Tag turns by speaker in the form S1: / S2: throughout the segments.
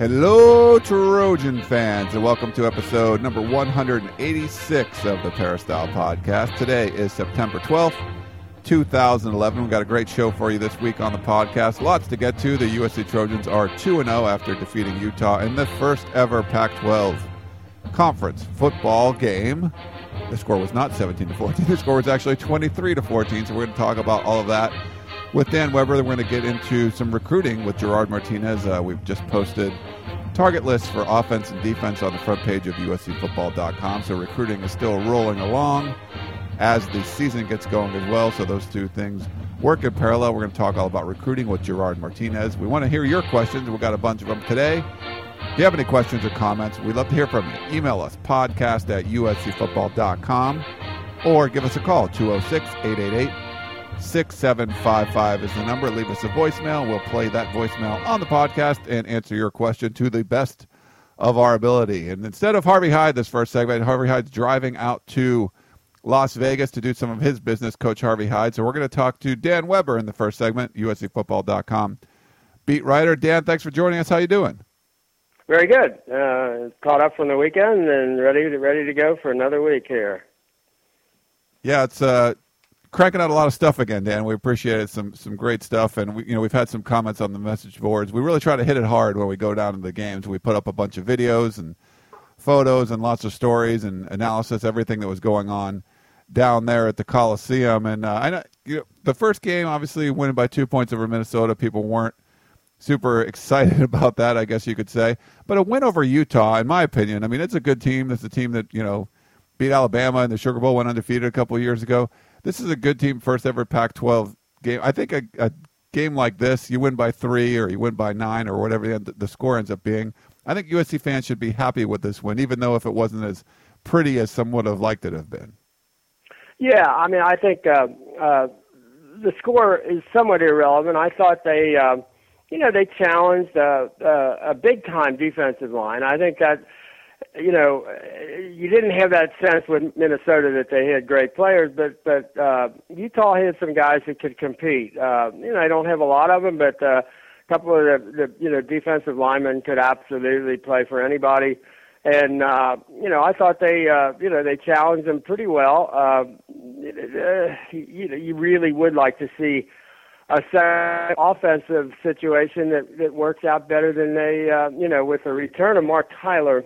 S1: Hello, Trojan fans, and welcome to episode number 186 of the Peristyle Podcast. Today is September 12th, 2011. We've got a great show for you this week on the podcast. Lots to get to. The USC Trojans are 2 0 after defeating Utah in the first ever Pac 12 conference football game. The score was not 17 to 14. The score was actually 23 to 14. So we're going to talk about all of that with Dan Weber. We're going to get into some recruiting with Gerard Martinez. Uh, we've just posted target lists for offense and defense on the front page of USCFootball.com. So recruiting is still rolling along as the season gets going as well. So those two things work in parallel. We're going to talk all about recruiting with Gerard Martinez. We want to hear your questions. We've got a bunch of them today. If you have any questions or comments, we'd love to hear from you. Email us podcast at uscfootball.com or give us a call 206 888 6755 is the number. Leave us a voicemail. We'll play that voicemail on the podcast and answer your question to the best of our ability. And instead of Harvey Hyde, this first segment, Harvey Hyde's driving out to Las Vegas to do some of his business, Coach Harvey Hyde. So we're going to talk to Dan Weber in the first segment, USCFootball.com beat writer. Dan, thanks for joining us. How you doing?
S2: Very good. Uh, caught up from the weekend and ready to, ready to go for another week here.
S1: Yeah, it's uh, cranking out a lot of stuff again, Dan. We appreciate it. Some some great stuff, and we, you know we've had some comments on the message boards. We really try to hit it hard when we go down to the games. We put up a bunch of videos and photos and lots of stories and analysis, everything that was going on down there at the Coliseum. And uh, I know, you know the first game, obviously, winning by two points over Minnesota. People weren't super excited about that, I guess you could say. But a win over Utah, in my opinion, I mean, it's a good team. It's a team that you know beat Alabama in the Sugar Bowl, went undefeated a couple years ago this is a good team, first ever Pac-12 game. I think a, a game like this, you win by three or you win by nine or whatever the, the score ends up being. I think USC fans should be happy with this win, even though if it wasn't as pretty as some would have liked it to have been.
S2: Yeah, I mean, I think uh, uh, the score is somewhat irrelevant. I thought they, uh, you know, they challenged uh, uh, a big time defensive line. I think that you know, you didn't have that sense with Minnesota that they had great players, but but uh, Utah had some guys that could compete. Uh, you know, I don't have a lot of them, but uh, a couple of the, the you know defensive linemen could absolutely play for anybody. And uh, you know, I thought they uh, you know they challenged them pretty well. Uh, uh, you know, you really would like to see a offensive situation that that works out better than they uh, you know with the return of Marc Tyler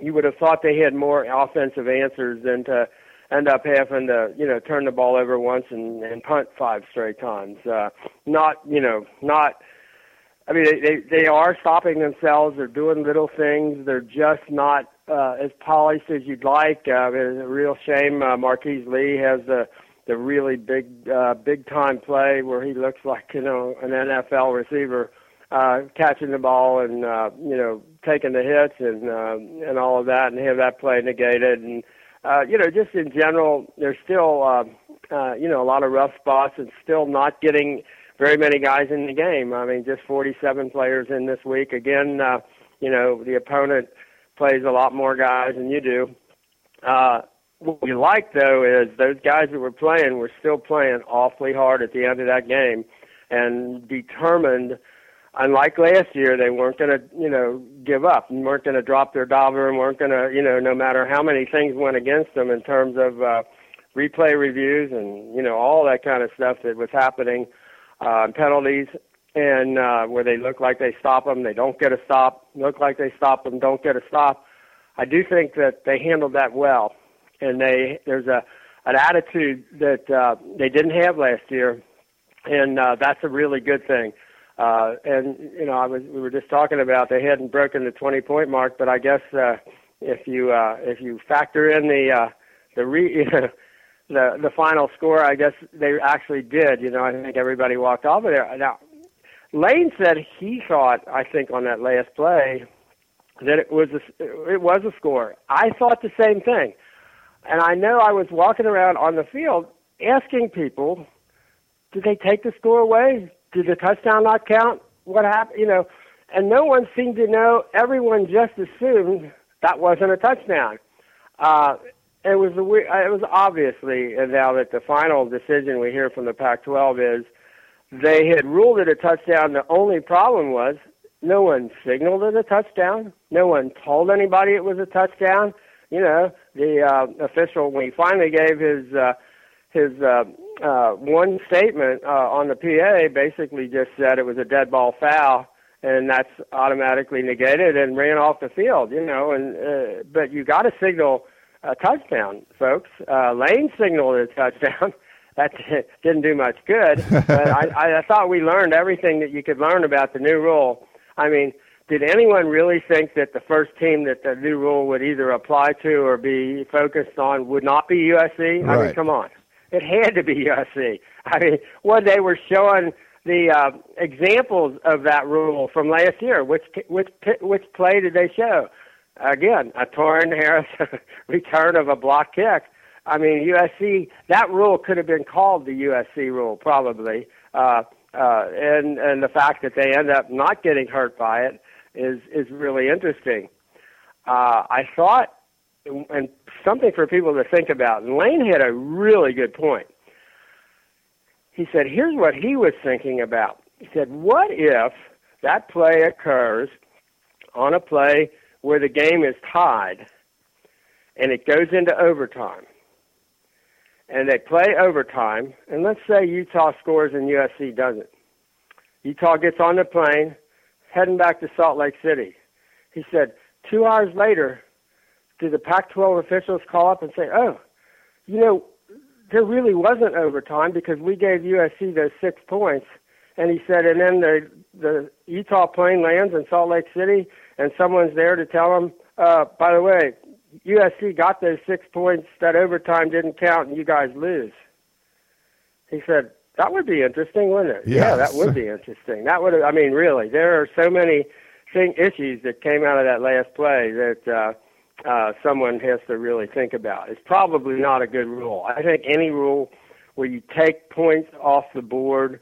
S2: you would have thought they had more offensive answers than to end up having to, you know, turn the ball over once and, and punt five straight times. Uh, not, you know, not. I mean, they, they they are stopping themselves. They're doing little things. They're just not uh, as polished as you'd like. Uh, it's a real shame. Uh, Marquise Lee has the the really big uh, big time play where he looks like you know an NFL receiver uh, catching the ball and uh, you know taking the hits and uh, and all of that, and have that play negated. And uh, you know, just in general, there's still uh, uh, you know a lot of rough spots, and still not getting very many guys in the game. I mean, just 47 players in this week. Again, uh, you know, the opponent plays a lot more guys than you do. Uh, what we like though is those guys that were playing were still playing awfully hard at the end of that game and determined unlike last year, they weren't going to, you know, give up and weren't going to drop their dauber and weren't going to, you know, no matter how many things went against them in terms of uh, replay reviews and, you know, all that kind of stuff that was happening, uh, penalties, and uh, where they look like they stop them, they don't get a stop, look like they stop them, don't get a stop. I do think that they handled that well, and they there's a an attitude that uh, they didn't have last year, and uh, that's a really good thing. Uh, and you know, I was we were just talking about they hadn't broken the 20 point mark, but I guess uh, if you uh, if you factor in the uh, the re, the the final score, I guess they actually did. You know, I think everybody walked off of there. Now, Lane said he thought, I think, on that last play, that it was a, it was a score. I thought the same thing, and I know I was walking around on the field asking people, did they take the score away? Did the touchdown not count? What happened? You know, and no one seemed to know. Everyone just assumed that wasn't a touchdown. Uh, it was a, it was obviously now that the final decision we hear from the Pac-12 is they had ruled it a touchdown. The only problem was no one signaled it a touchdown. No one told anybody it was a touchdown. You know, the uh, official when he finally gave his uh, his uh, uh, one statement uh, on the PA, basically just said it was a dead ball foul, and that's automatically negated and ran off the field. You know, and uh, but you got to signal a touchdown, folks. Uh, Lane signaled a touchdown. that didn't do much good. but I, I thought we learned everything that you could learn about the new rule. I mean, did anyone really think that the first team that the new rule would either apply to or be focused on would not be USC?
S1: Right.
S2: I mean, come on. It had to be USC. I mean, what they were showing the uh, examples of that rule from last year. Which which which play did they show? Again, a Torin Harris return of a block kick. I mean, USC, that rule could have been called the USC rule, probably. Uh, uh, and, and the fact that they end up not getting hurt by it is, is really interesting. Uh, I thought, and something for people to think about, and Lane had a really good point. He said, here's what he was thinking about. He said, what if that play occurs on a play where the game is tied and it goes into overtime? and they play overtime, and let's say Utah scores and USC doesn't. Utah gets on the plane, heading back to Salt Lake City. He said, two hours later, do the Pac 12 officials call up and say, oh, you know, there really wasn't overtime because we gave USC those six points. And he said, and then the, the Utah plane lands in Salt Lake City, and someone's there to tell them, uh, by the way, USC got those six points, that overtime didn't count, and you guys lose. He said, that would be interesting, wouldn't it?
S1: Yes.
S2: Yeah, that would be interesting. That would, I mean, really, there are so many thing issues that came out of that last play that uh, uh, someone has to really think about. It's probably not a good rule. I think any rule where you take points off the board,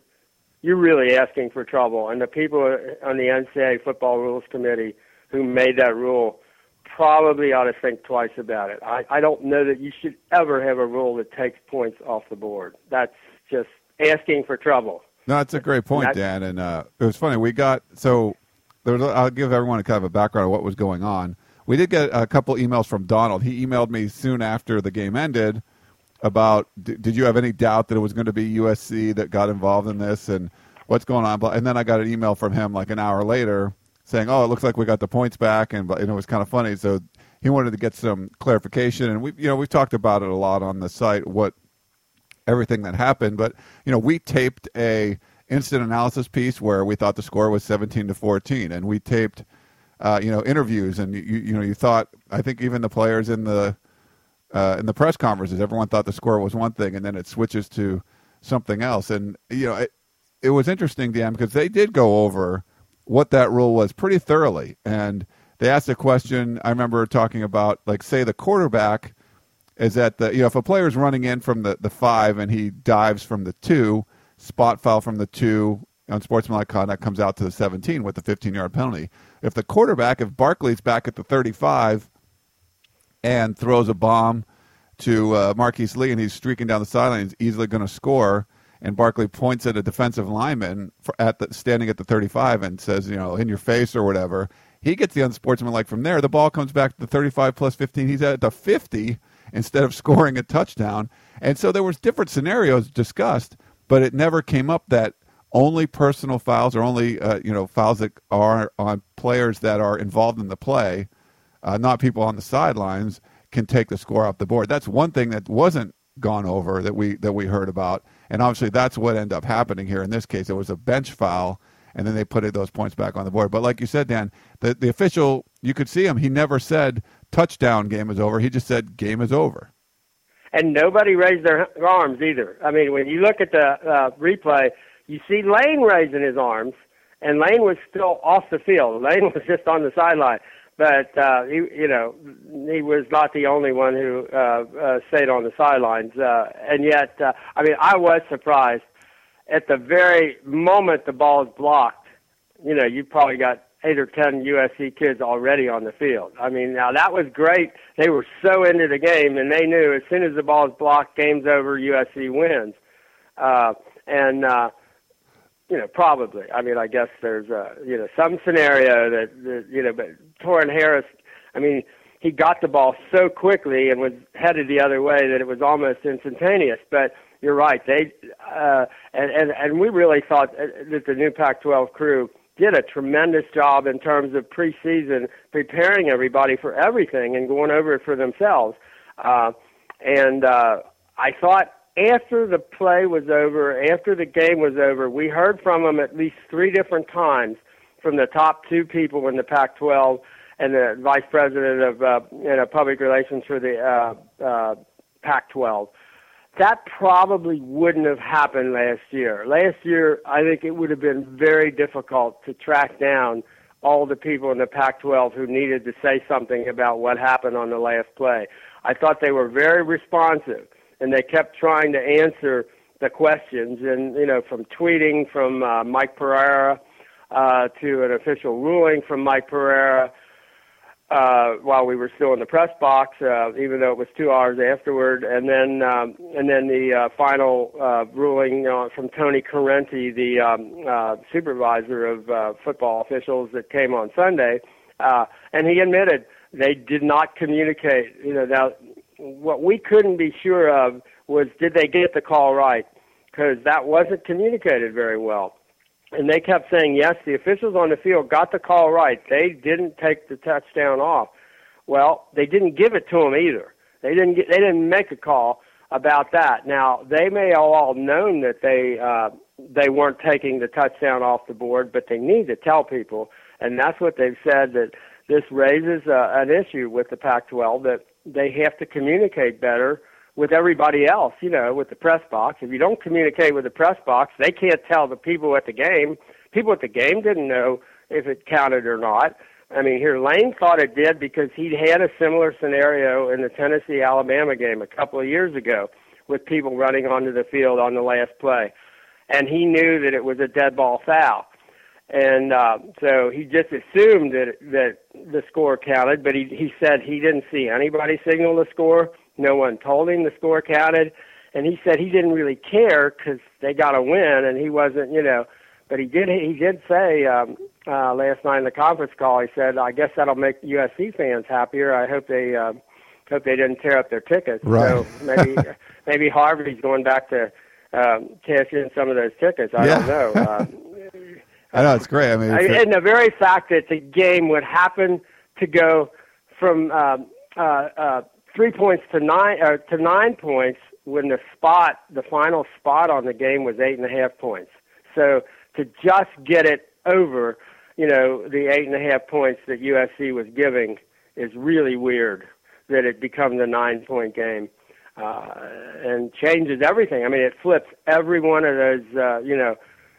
S2: you're really asking for trouble. And the people on the NCAA Football Rules Committee who made that rule probably ought to think twice about it. I, I don't know that you should ever have a rule that takes points off the board. That's just asking for trouble.
S1: No, that's a great point, Dan. And uh, it was funny. We got so there was, I'll give everyone a kind of a background of what was going on. We did get a couple emails from Donald. He emailed me soon after the game ended about did you have any doubt that it was going to be USC that got involved in this and what's going on? And then I got an email from him like an hour later saying, "Oh, it looks like we got the points back," and, and it was kind of funny. So he wanted to get some clarification, and we, you know, we've talked about it a lot on the site, what everything that happened. But you know, we taped a instant analysis piece where we thought the score was 17 to 14, and we taped, uh, you know, interviews, and you, you know, you thought, I think even the players in the uh, in the press conferences, everyone thought the score was one thing, and then it switches to something else, and you know, it, it was interesting, Dan, because they did go over what that rule was pretty thoroughly. And they asked a question. I remember talking about, like, say the quarterback is at the, you know, if a player is running in from the, the five and he dives from the two, spot foul from the two, unsportsmanlike conduct comes out to the 17 with the 15 yard penalty. If the quarterback, if Barkley's back at the 35 and throws a bomb to uh, Marquise Lee and he's streaking down the sideline, he's easily going to score and Barkley points at a defensive lineman for, at the, standing at the 35 and says, you know, in your face or whatever. He gets the unsportsmanlike from there. The ball comes back to the 35 plus 15. He's at the 50 instead of scoring a touchdown. And so there was different scenarios discussed, but it never came up that only personal fouls or only uh, you know fouls that are on players that are involved in the play, uh, not people on the sidelines, can take the score off the board. That's one thing that wasn't gone over that we that we heard about and obviously, that's what ended up happening here. In this case, it was a bench foul, and then they put those points back on the board. But like you said, Dan, the, the official, you could see him. He never said touchdown, game is over. He just said game is over.
S2: And nobody raised their arms either. I mean, when you look at the uh, replay, you see Lane raising his arms, and Lane was still off the field. Lane was just on the sideline, but uh, he, you know, he was not the only one who uh, uh, stayed on the sidelines. Uh, and yet, uh, I mean, I was surprised at the very moment the ball is blocked. You know, you probably got eight or ten USC kids already on the field. I mean, now that was great. They were so into the game, and they knew as soon as the ball is blocked, game's over. USC wins. Uh, and uh, you know, probably. I mean, I guess there's a you know some scenario that, that you know, but Torin Harris. I mean, he got the ball so quickly and was headed the other way that it was almost instantaneous. But you're right. They uh, and and and we really thought that the new Pac-12 crew did a tremendous job in terms of preseason preparing everybody for everything and going over it for themselves. Uh, and uh, I thought after the play was over, after the game was over, we heard from them at least three different times from the top two people in the Pac-12 and the vice president of uh, you know public relations for the uh, uh, Pac-12. That probably wouldn't have happened last year. Last year, I think it would have been very difficult to track down all the people in the Pac-12 who needed to say something about what happened on the last play. I thought they were very responsive and they kept trying to answer the questions. And you know, from tweeting from uh, Mike Pereira uh, to an official ruling from Mike Pereira. Uh, while we were still in the press box, uh, even though it was two hours afterward, and then um, and then the uh, final uh, ruling from Tony Corrente, the um, uh, supervisor of uh, football officials, that came on Sunday, and he admitted they did not communicate. You know, now what we couldn't be sure of was did they get the call right? Because that wasn't communicated very well. And they kept saying, yes, the officials on the field got the call right. They didn't take the touchdown off. Well, they didn't give it to them either. They didn't get, they didn't make a call about that. Now, they may have all known that they uh, they weren't taking the touchdown off the board, but they need to tell people, and that's what they've said that this raises uh, an issue with the Pac-12 that they have to communicate better with everybody else, you know, with the press box. If you don't communicate with the press box, they can't tell the people at the game. People at the game didn't know if it counted or not. I mean, here Lane thought it did because he'd had a similar scenario in the Tennessee Alabama game a couple of years ago with people running onto the field on the last play. And he knew that it was a dead ball foul and uh, so he just assumed that that the score counted, but he he said he didn't see anybody signal the score. No one told him the score counted, and he said he didn't really care because they got a win, and he wasn't, you know. But he did he did say um, uh, last night in the conference call. He said, "I guess that'll make USC fans happier. I hope they uh, hope they didn't tear up their tickets."
S1: Right.
S2: So maybe maybe Harvey's going back to um, cash in some of those tickets. I
S1: yeah.
S2: don't know. Uh,
S1: I know it's great. I mean,
S2: I, and the very fact that the game would happen to go from um, uh, uh, three points to nine uh, to nine points when the spot, the final spot on the game was eight and a half points. So to just get it over, you know, the eight and a half points that USC was giving is really weird. That it becomes a nine point game. Uh, and changes everything. I mean, it flips every one of those, uh, you know,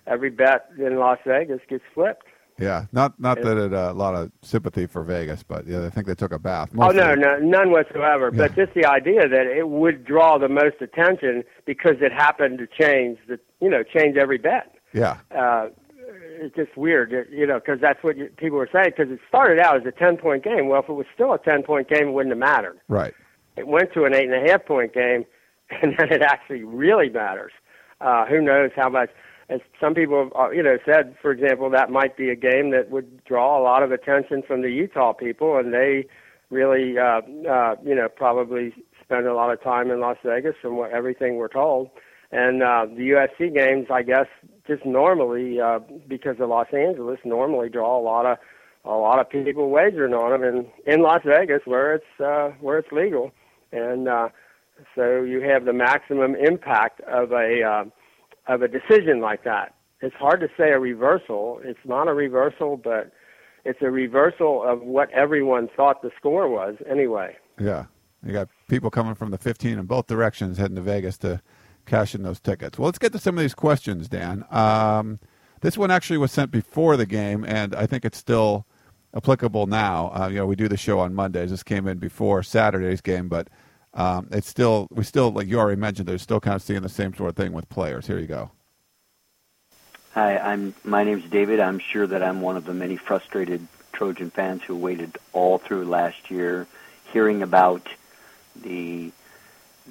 S2: every bet in Las Vegas gets flipped.
S1: Yeah, not not that it uh, a lot of sympathy for Vegas, but yeah, I think they took a bath.
S2: oh no, no, none whatsoever. Yeah. But just the idea that it would draw the most attention because it happened to change the, you know, change every bet.
S1: Yeah.
S2: Uh, it's just weird, you know, because that's what you, people were saying. Because it started out as a ten-point game. Well, if it was still a ten-point game, it wouldn't have mattered.
S1: Right.
S2: It went to an eight and a half point game, and then it actually really matters. Uh, who knows how much? As some people uh, you know said, for example, that might be a game that would draw a lot of attention from the Utah people, and they really uh, uh, you know probably spend a lot of time in Las Vegas from what everything we're told. And uh, the USC games, I guess, just normally uh, because of Los Angeles, normally draw a lot of a lot of people wagering on them in in Las Vegas where it's uh, where it's legal, and uh, so you have the maximum impact of a uh, of a decision like that. It's hard to say a reversal. It's not a reversal, but it's a reversal of what everyone thought the score was anyway.
S1: Yeah. You got people coming from the 15 in both directions heading to Vegas to cash in those tickets. Well, let's get to some of these questions, Dan. Um, This one actually was sent before the game, and I think it's still applicable now. Uh, you know, we do the show on Mondays. This came in before Saturday's game, but um, it's still we still like you already mentioned. They're still kind of seeing the same sort of thing with players. Here you go.
S3: Hi, I'm my name's David. I'm sure that I'm one of the many frustrated Trojan fans who waited all through last year, hearing about the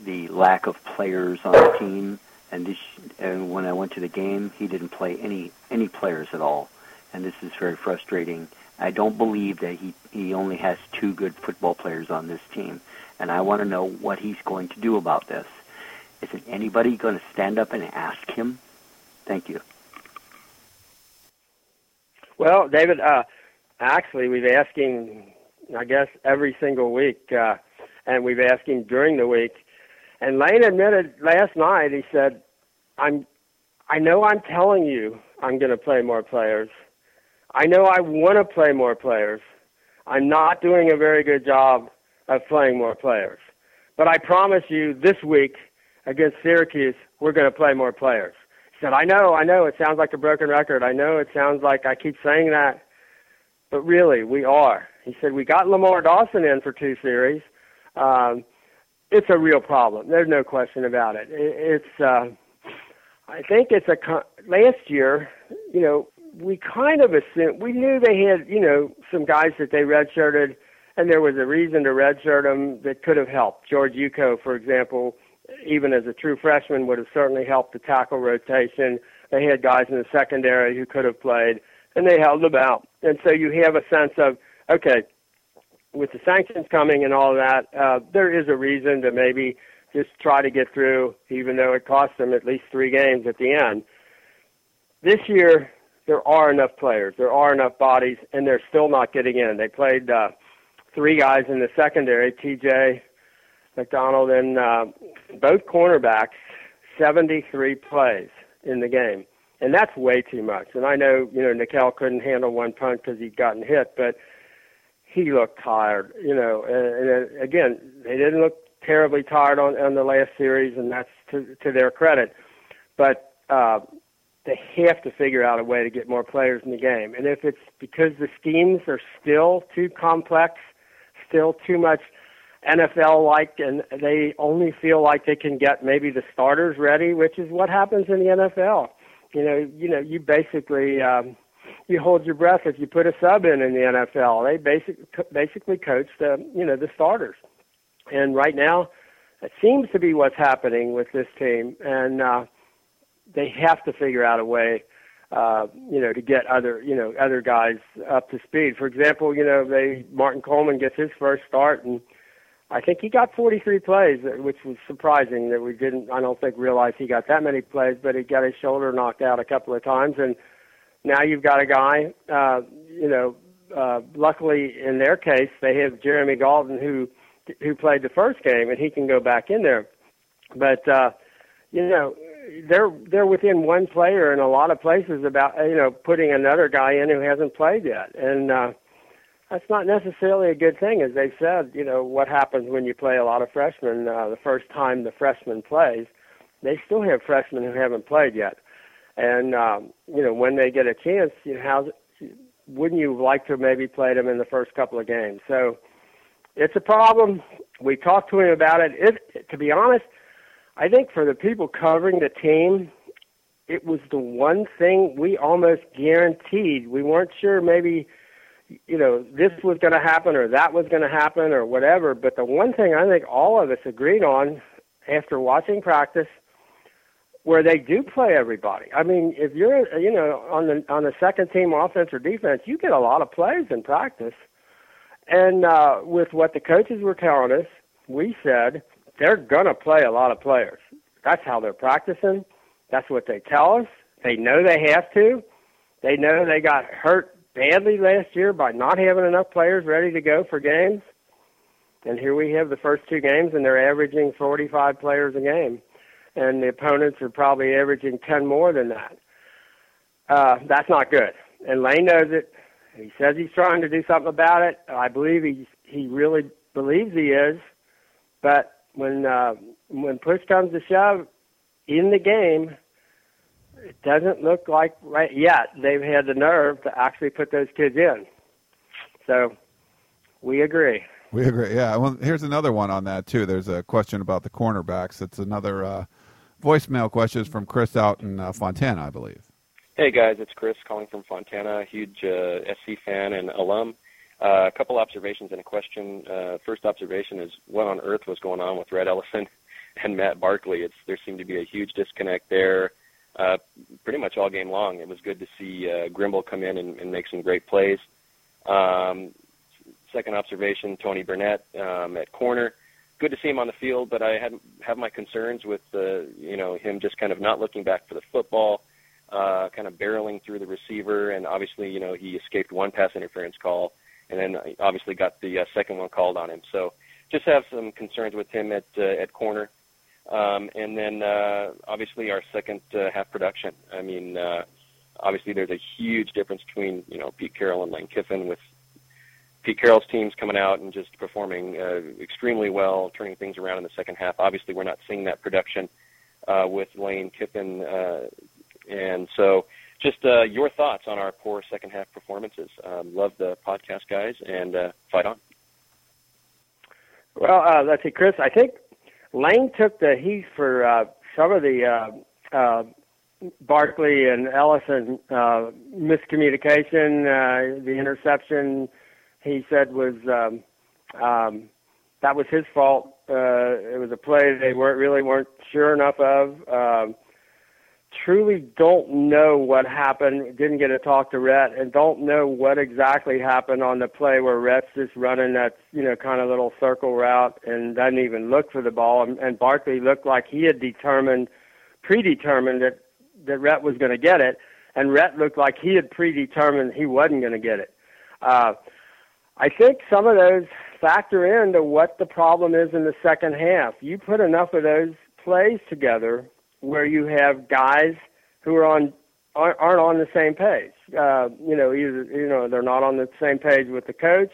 S3: the lack of players on the team. And this, and when I went to the game, he didn't play any any players at all, and this is very frustrating. I don't believe that he he only has two good football players on this team, and I want to know what he's going to do about this. Isn't anybody going to stand up and ask him? Thank you.
S2: Well, David, uh, actually, we've asked him, I guess, every single week, uh, and we've asked him during the week. And Lane admitted last night. He said, "I'm, I know I'm telling you I'm going to play more players. I know I want to play more players. I'm not doing a very good job of playing more players. But I promise you, this week against Syracuse, we're going to play more players." He said, "I know, I know. It sounds like a broken record. I know it sounds like I keep saying that." but really, we are. He said, We got Lamar Dawson in for two series. Um, it's a real problem. There's no question about it. it it's, uh, I think it's a, last year, you know, we kind of assumed, we knew they had, you know, some guys that they redshirted, and there was a reason to redshirt them that could have helped. George Uko, for example, even as a true freshman, would have certainly helped the tackle rotation. They had guys in the secondary who could have played and they held them out. And so you have a sense of, okay, with the sanctions coming and all that, uh, there is a reason to maybe just try to get through, even though it cost them at least three games at the end. This year, there are enough players, there are enough bodies, and they're still not getting in. They played uh, three guys in the secondary, TJ McDonald and uh, both cornerbacks, 73 plays in the game and that's way too much. And I know you know Nickell couldn't handle one punt because he'd gotten hit, but he looked tired. You know, and, and again, they didn't look terribly tired on on the last series, and that's to to their credit. But uh, they have to figure out a way to get more players in the game. And if it's because the schemes are still too complex, still too much NFL like, and they only feel like they can get maybe the starters ready, which is what happens in the NFL you know, you know, you basically um, you hold your breath if you put a sub in in the NFL. They basically basically coach the you know the starters, and right now, it seems to be what's happening with this team, and uh, they have to figure out a way. Uh, you know, to get other, you know, other guys up to speed. For example, you know, they Martin Coleman gets his first start, and I think he got 43 plays, which was surprising that we didn't. I don't think realize he got that many plays, but he got his shoulder knocked out a couple of times, and now you've got a guy. Uh, you know, uh, luckily in their case, they have Jeremy Galten who who played the first game, and he can go back in there. But uh, you know, they're they're within one player in a lot of places about you know putting another guy in who hasn't played yet, and. uh that's not necessarily a good thing. As they said, you know, what happens when you play a lot of freshmen uh, the first time the freshman plays, they still have freshmen who haven't played yet. And, um, you know, when they get a chance, you know, how, wouldn't you like to maybe play them in the first couple of games? So it's a problem. We talked to him about it. it to be honest, I think for the people covering the team, it was the one thing we almost guaranteed. We weren't sure maybe – you know, this was going to happen or that was going to happen or whatever. But the one thing I think all of us agreed on after watching practice, where they do play everybody. I mean, if you're, you know, on the on the second team offense or defense, you get a lot of plays in practice. And uh, with what the coaches were telling us, we said they're going to play a lot of players. That's how they're practicing. That's what they tell us. They know they have to. They know they got hurt badly last year by not having enough players ready to go for games. And here we have the first two games, and they're averaging 45 players a game. And the opponents are probably averaging 10 more than that. Uh, that's not good. And Lane knows it. He says he's trying to do something about it. I believe he he really believes he is. But when uh, when push comes to shove in the game, it doesn't look like right yet they've had the nerve to actually put those kids in. So we agree.
S1: We agree. Yeah. Well, here's another one on that too. There's a question about the cornerbacks. It's another uh, voicemail question from Chris out in uh, Fontana, I believe.
S4: Hey guys, it's Chris calling from Fontana, huge uh, SC fan and alum. Uh, a couple observations and a question. Uh, first observation is what on earth was going on with Rhett Ellison and Matt Barkley? It's there seemed to be a huge disconnect there, uh, pretty much all game long. It was good to see uh, Grimble come in and, and make some great plays. Um, second observation, Tony Burnett um, at corner. Good to see him on the field, but I had have my concerns with uh, you know him just kind of not looking back for the football, uh, kind of barreling through the receiver, and obviously you know he escaped one pass interference call, and then obviously got the uh, second one called on him. So just have some concerns with him at uh, at corner. Um, and then uh, obviously our second uh, half production. I mean, uh, obviously there's a huge difference between you know Pete Carroll and Lane Kiffin with Pete Carroll's teams coming out and just performing uh, extremely well, turning things around in the second half. Obviously, we're not seeing that production uh, with Lane Kiffin, uh, and so just uh, your thoughts on our poor second half performances. Um, love the podcast, guys, and uh, fight on.
S2: Well, uh, let's see, Chris. I think Lane took the heat for uh, some of the uh, uh, Barkley and Ellison miscommunication, the interception he said was um, um, that was his fault. It was a play they weren't really weren't sure enough of. Truly don't know what happened. Didn't get to talk to Rhett, and don't know what exactly happened on the play where Rhett's just running that you know kind of little circle route and doesn't even look for the ball. And, and Barkley looked like he had determined, predetermined that that Rhett was going to get it, and Rhett looked like he had predetermined he wasn't going to get it. Uh, I think some of those factor into what the problem is in the second half. You put enough of those plays together where you have guys who are on aren't on the same page. Uh, you know, either you know they're not on the same page with the coach,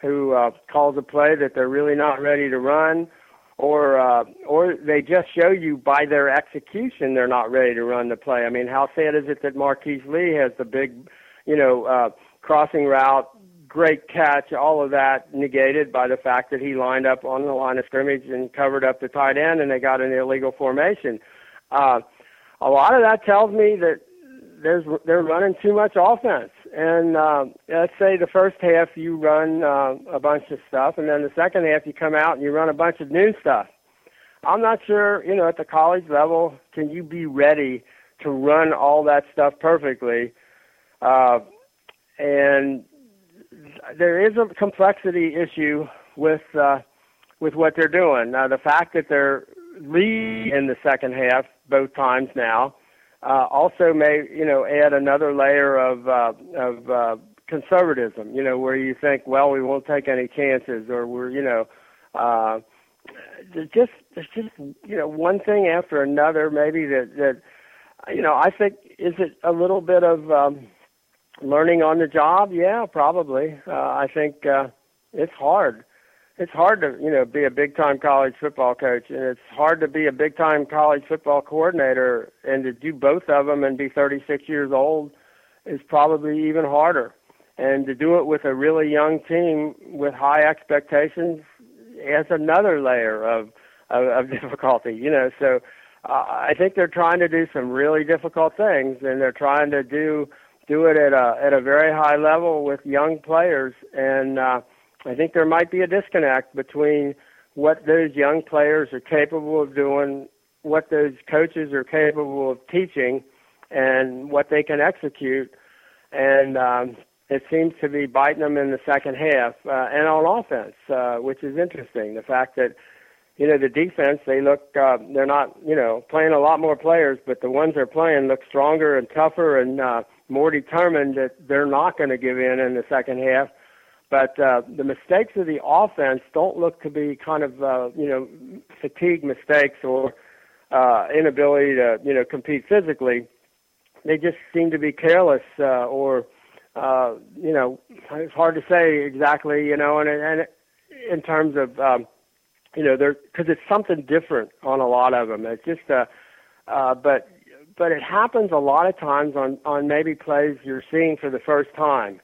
S2: who uh, calls a play that they're really not ready to run, or uh, or they just show you by their execution they're not ready to run the play. I mean, how sad is it that Marquise Lee has the big, you know, uh, crossing route great catch, all of that negated by the fact that he lined up on the line of scrimmage and covered up the tight end and they got an illegal formation. Uh, a lot of that tells me that there's they're running too much offense. And uh, let's say the first half you run uh, a bunch of stuff, and then the second half you come out and you run a bunch of new stuff. I'm not sure, you know, at the college level, can you be ready to run all that stuff perfectly? Uh, and there is a complexity issue with uh, with what they're doing. Now, the fact that they're lead in the second half both times now uh, also may you know add another layer of uh, of uh, conservatism. You know, where you think, well, we won't take any chances, or we're you know. Uh, there's just there's just you know one thing after another maybe that that you know I think is it a little bit of um, learning on the job, yeah, probably. Uh, I think uh, it's hard. It's hard to you know be a big time college football coach, and it's hard to be a big time college football coordinator, and to do both of them and be 36 years old is probably even harder. And to do it with a really young team with high expectations adds another layer of of, of difficulty. You know, so uh, I think they're trying to do some really difficult things, and they're trying to do do it at a at a very high level with young players, and uh, I think there might be a disconnect between what those young players are capable of doing, what those coaches are capable of teaching, and what they can execute. And um, it seems to be biting them in the second half uh, and on offense, uh, which is interesting. The fact that you know the defense they look uh, they're not you know playing a lot more players, but the ones they're playing look stronger and tougher and uh, more determined that they're not going to give in in the second half. But uh, the mistakes of the offense don't look to be kind of uh, you know fatigue mistakes or uh, inability to you know compete physically. They just seem to be careless uh, or uh, you know it's hard to say exactly you know and and in terms of um, you know there because it's something different on a lot of them. It's just uh, uh, but but it happens a lot of times on on maybe plays you're seeing for the first time,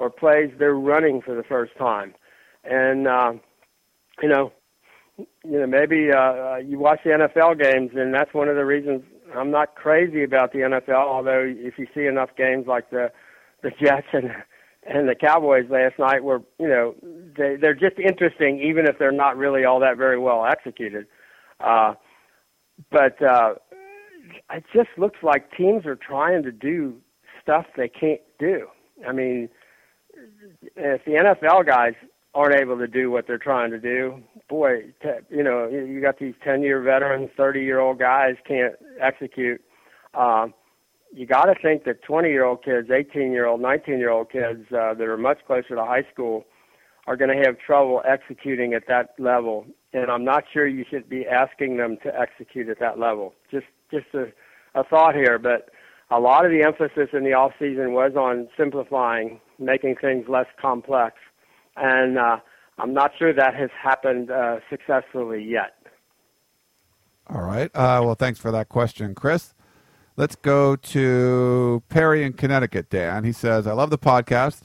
S2: or plays they're running for the first time, and uh, you know, you know maybe uh, uh, you watch the NFL games, and that's one of the reasons I'm not crazy about the NFL. Although if you see enough games like the the Jets and and the Cowboys last night were, you know, they they're just interesting, even if they're not really all that very well executed. Uh, but uh, it just looks like teams are trying to do stuff they can't do. I mean, if the NFL guys aren't able to do what they're trying to do, boy, t- you know, you got these 10-year veterans, 30-year-old guys can't execute. Um, you got to think that 20-year-old kids, 18-year-old, 19-year-old kids uh, that are much closer to high school are going to have trouble executing at that level. And I'm not sure you should be asking them to execute at that level. Just just a, a thought here, but a lot of the emphasis in the off season was on simplifying, making things less complex, and uh, I'm not sure that has happened uh, successfully yet.
S1: All right. Uh, well, thanks for that question, Chris. Let's go to Perry in Connecticut, Dan. He says, I love the podcast,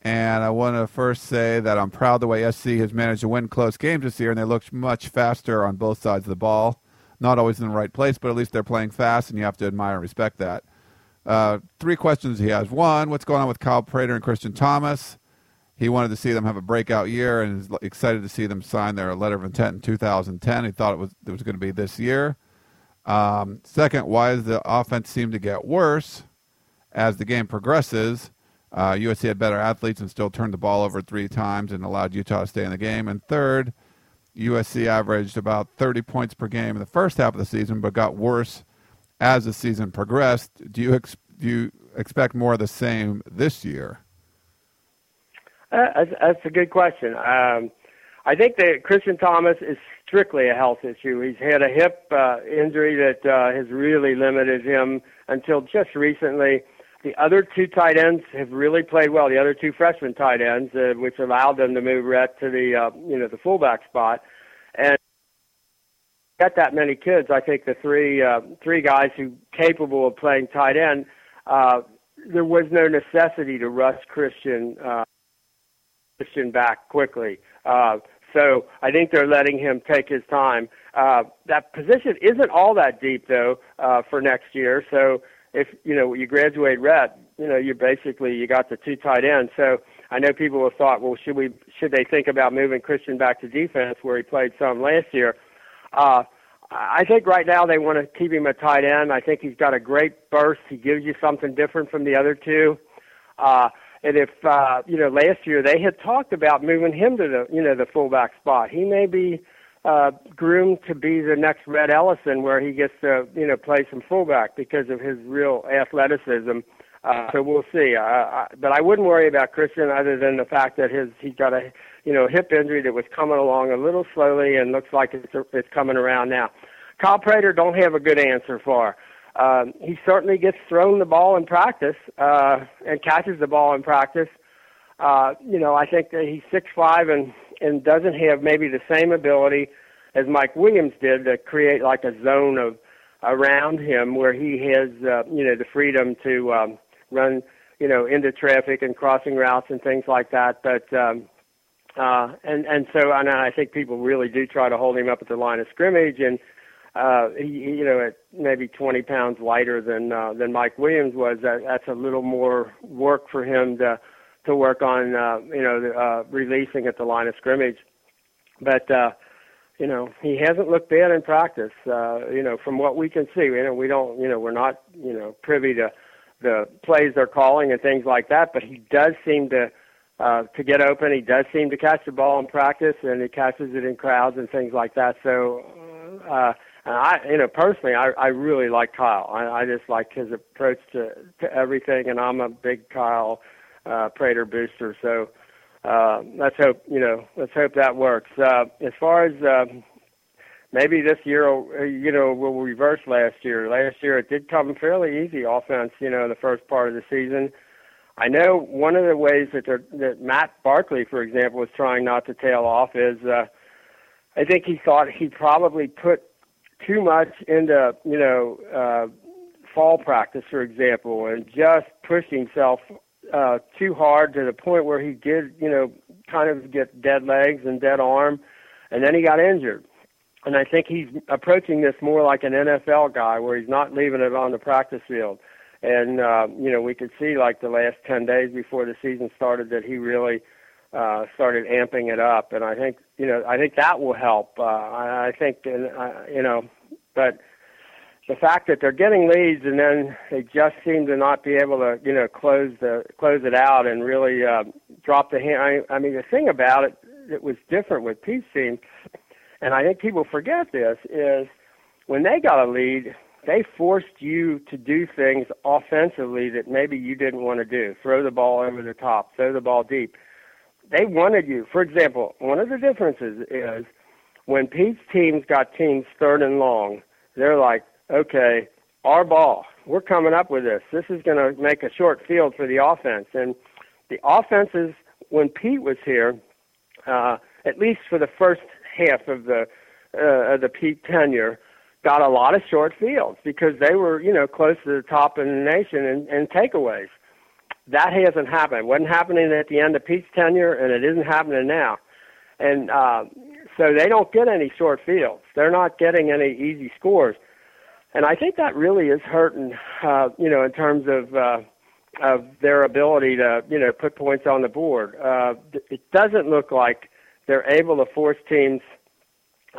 S1: and I want to first say that I'm proud the way SC has managed to win close games this year, and they look much faster on both sides of the ball not always in the right place, but at least they're playing fast, and you have to admire and respect that. Uh, three questions he has. One, what's going on with Kyle Prater and Christian Thomas? He wanted to see them have a breakout year and is excited to see them sign their letter of intent in 2010. He thought it was it was going to be this year. Um, second, why does the offense seem to get worse as the game progresses? Uh, USC had better athletes and still turned the ball over three times and allowed Utah to stay in the game. And third, USC averaged about 30 points per game in the first half of the season, but got worse as the season progressed. Do you ex- do you expect more of the same this year?
S2: Uh, that's, that's, a good question. Um, I think that Christian Thomas is strictly a health issue. He's had a hip uh, injury that uh, has really limited him until just recently. The other two tight ends have really played well. The other two freshman tight ends, uh, which allowed them to move Rhett to the uh, you know the fullback spot, and got that many kids. I think the three uh, three guys who capable of playing tight end. Uh, there was no necessity to rush Christian uh, Christian back quickly. Uh, so I think they're letting him take his time. Uh, that position isn't all that deep though uh, for next year. So if you know you graduate Rhett, you know you basically you got the two tight ends. So I know people have thought, well, should we should they think about moving Christian back to defense where he played some last year? Uh, I think right now they want to keep him a tight end. I think he's got a great burst. He gives you something different from the other two. Uh, and if uh, you know, last year they had talked about moving him to the you know the fullback spot. He may be uh, groomed to be the next Rhett Ellison, where he gets to you know play some fullback because of his real athleticism. Uh, so we'll see. Uh, I, but I wouldn't worry about Christian other than the fact that his he's got a you know hip injury that was coming along a little slowly and looks like it's it's coming around now. Kyle Prater don't have a good answer for. Um, he certainly gets thrown the ball in practice uh, and catches the ball in practice. Uh, you know, I think that he's six five and and doesn't have maybe the same ability as Mike Williams did to create like a zone of around him where he has uh, you know the freedom to um, run you know into traffic and crossing routes and things like that. But um, uh, and and so and I think people really do try to hold him up at the line of scrimmage and. Uh, he, you know, at maybe 20 pounds lighter than uh, than Mike Williams was. That, that's a little more work for him to to work on, uh, you know, uh, releasing at the line of scrimmage. But uh, you know, he hasn't looked bad in practice. Uh, you know, from what we can see, you know, we don't, you know, we're not, you know, privy to the plays they're calling and things like that. But he does seem to uh, to get open. He does seem to catch the ball in practice, and he catches it in crowds and things like that. So, uh, and I, you know, personally, I, I really like Kyle. I, I just like his approach to to everything, and I'm a big Kyle uh, Prater booster. So uh, let's hope you know let's hope that works. Uh, as far as uh, maybe this year, you know, will reverse last year. Last year it did come fairly easy offense. You know, the first part of the season. I know one of the ways that that Matt Barkley, for example, was trying not to tail off is uh, I think he thought he probably put too much into you know uh, fall practice, for example, and just pushed himself uh, too hard to the point where he did, you know, kind of get dead legs and dead arm, and then he got injured. And I think he's approaching this more like an NFL guy, where he's not leaving it on the practice field. And uh, you know, we could see like the last ten days before the season started that he really uh, started amping it up. And I think you know, I think that will help. Uh, I, I think, and uh, you know, but the fact that they're getting leads and then they just seem to not be able to, you know, close the close it out and really uh, drop the hand. I, I mean, the thing about it that was different with Pete's team, and I think people forget this, is when they got a lead, they forced you to do things offensively that maybe you didn't want to do. Throw the ball over the top, throw the ball deep. They wanted you. For example, one of the differences is when Pete's teams got teams third and long, they're like, okay, our ball. We're coming up with this. This is going to make a short field for the offense. And the offenses, when Pete was here, uh, at least for the first half of the uh, of the Pete tenure, got a lot of short fields because they were, you know, close to the top in the nation in, in takeaways. That hasn't happened. It wasn't happening at the end of Pete's tenure, and it isn't happening now. And uh, so they don't get any short fields. They're not getting any easy scores and I think that really is hurting, uh, you know, in terms of uh, of their ability to, you know, put points on the board. Uh, it doesn't look like they're able to force teams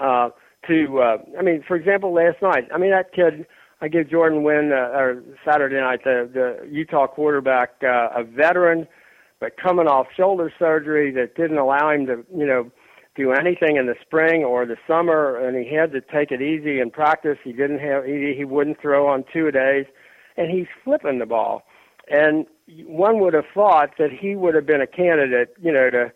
S2: uh, to. Uh, I mean, for example, last night, I mean that kid. I give Jordan Wynn uh, or Saturday night the the Utah quarterback, uh, a veteran, but coming off shoulder surgery that didn't allow him to, you know do anything in the spring or the summer, and he had to take it easy in practice. He didn't have he, he wouldn't throw on two days, and he's flipping the ball. And one would have thought that he would have been a candidate, you know, to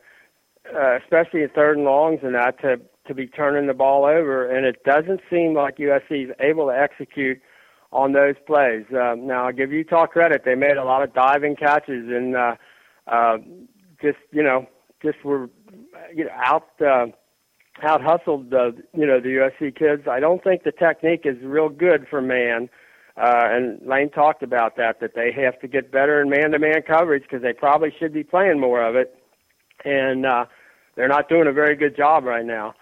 S2: uh, especially in third and longs and that to to be turning the ball over. And it doesn't seem like USC is able to execute on those plays. Um, now, I'll give Utah credit; they made a lot of diving catches and uh, uh, just you know just were you know out uh, out hustled the you know the USC kids. I don't think the technique is real good for man. Uh, and Lane talked about that that they have to get better in man-to-man coverage because they probably should be playing more of it, and uh, they're not doing a very good job right now.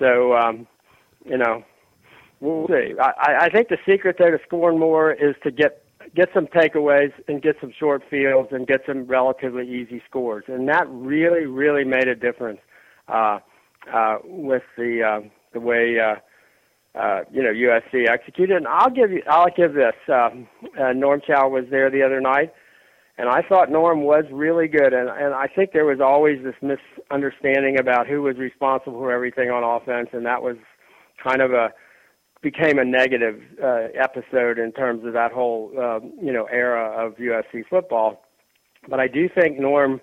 S2: So um, you know, we'll see. I, I think the secret there to scoring more is to get get some takeaways and get some short fields and get some relatively easy scores. And that really, really made a difference uh, uh, with the uh, the way uh, uh, you know USC executed. And I'll give you, I'll give this. Uh, uh, Norm Chow was there the other night, and I thought Norm was really good. And and I think there was always this misunderstanding about who was responsible for everything on offense, and that was kind of a became a negative uh, episode in terms of that whole uh, you know era of USC football. But I do think Norm,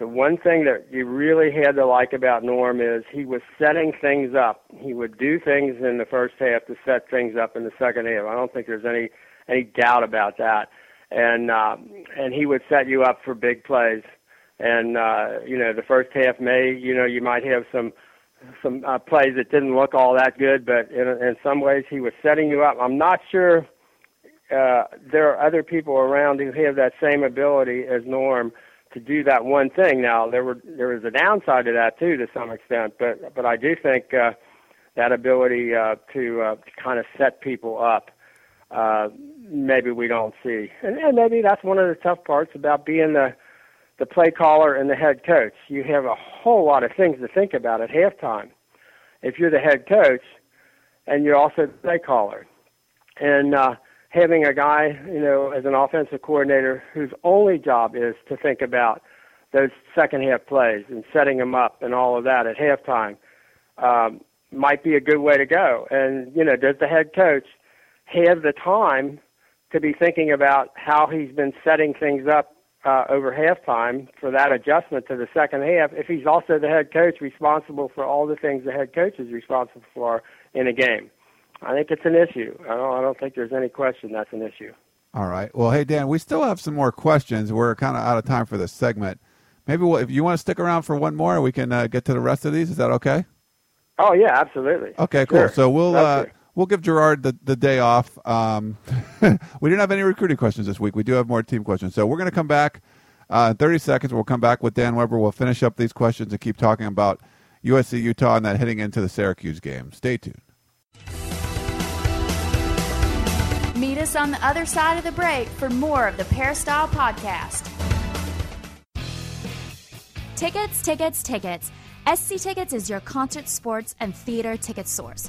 S2: the one thing that you really had to like about Norm is he was setting things up. He would do things in the first half to set things up in the second half. I don't think there's any any doubt about that. And um, and he would set you up for big plays. And uh, you know the first half may you know you might have some some uh, plays that didn't look all that good, but in, in some ways he was setting you up. I'm not sure uh, there are other people around who have that same ability as Norm to do that one thing. Now there were there was a downside to that too, to some extent, but but I do think uh, that ability uh, to, uh, to kind of set people up. Uh, maybe we don't see, and, and maybe that's one of the tough parts about being the the play caller and the head coach. You have a whole lot of things to think about at halftime. If you're the head coach and you're also the play caller, and uh, having a guy, you know, as an offensive coordinator whose only job is to think about those second half plays and setting them up and all of that at halftime um, might be a good way to go. And you know, does the head coach have the time to be thinking about how he's been setting things up uh, over halftime for that adjustment to the second half if he's also the head coach responsible for all the things the head coach is responsible for in a game. I think it's an issue. I don't, I don't think there's any question that's an issue.
S1: All right. Well, hey, Dan, we still have some more questions. We're kind of out of time for this segment. Maybe we'll, if you want to stick around for one more, we can uh, get to the rest of these. Is that okay?
S2: Oh, yeah, absolutely.
S1: Okay, cool.
S2: Sure.
S1: So we'll uh, we'll give Gerard the, the day off. Um, we didn't have any recruiting questions this week. We do have more team questions. So we're going to come back uh, in 30 seconds. We'll come back with Dan Weber. We'll finish up these questions and keep talking about USC Utah and that heading into the Syracuse game. Stay tuned.
S5: Meet us on the other side of the break for more of the Peristyle Podcast.
S6: Tickets, tickets, tickets. SC Tickets is your concert, sports, and theater ticket source.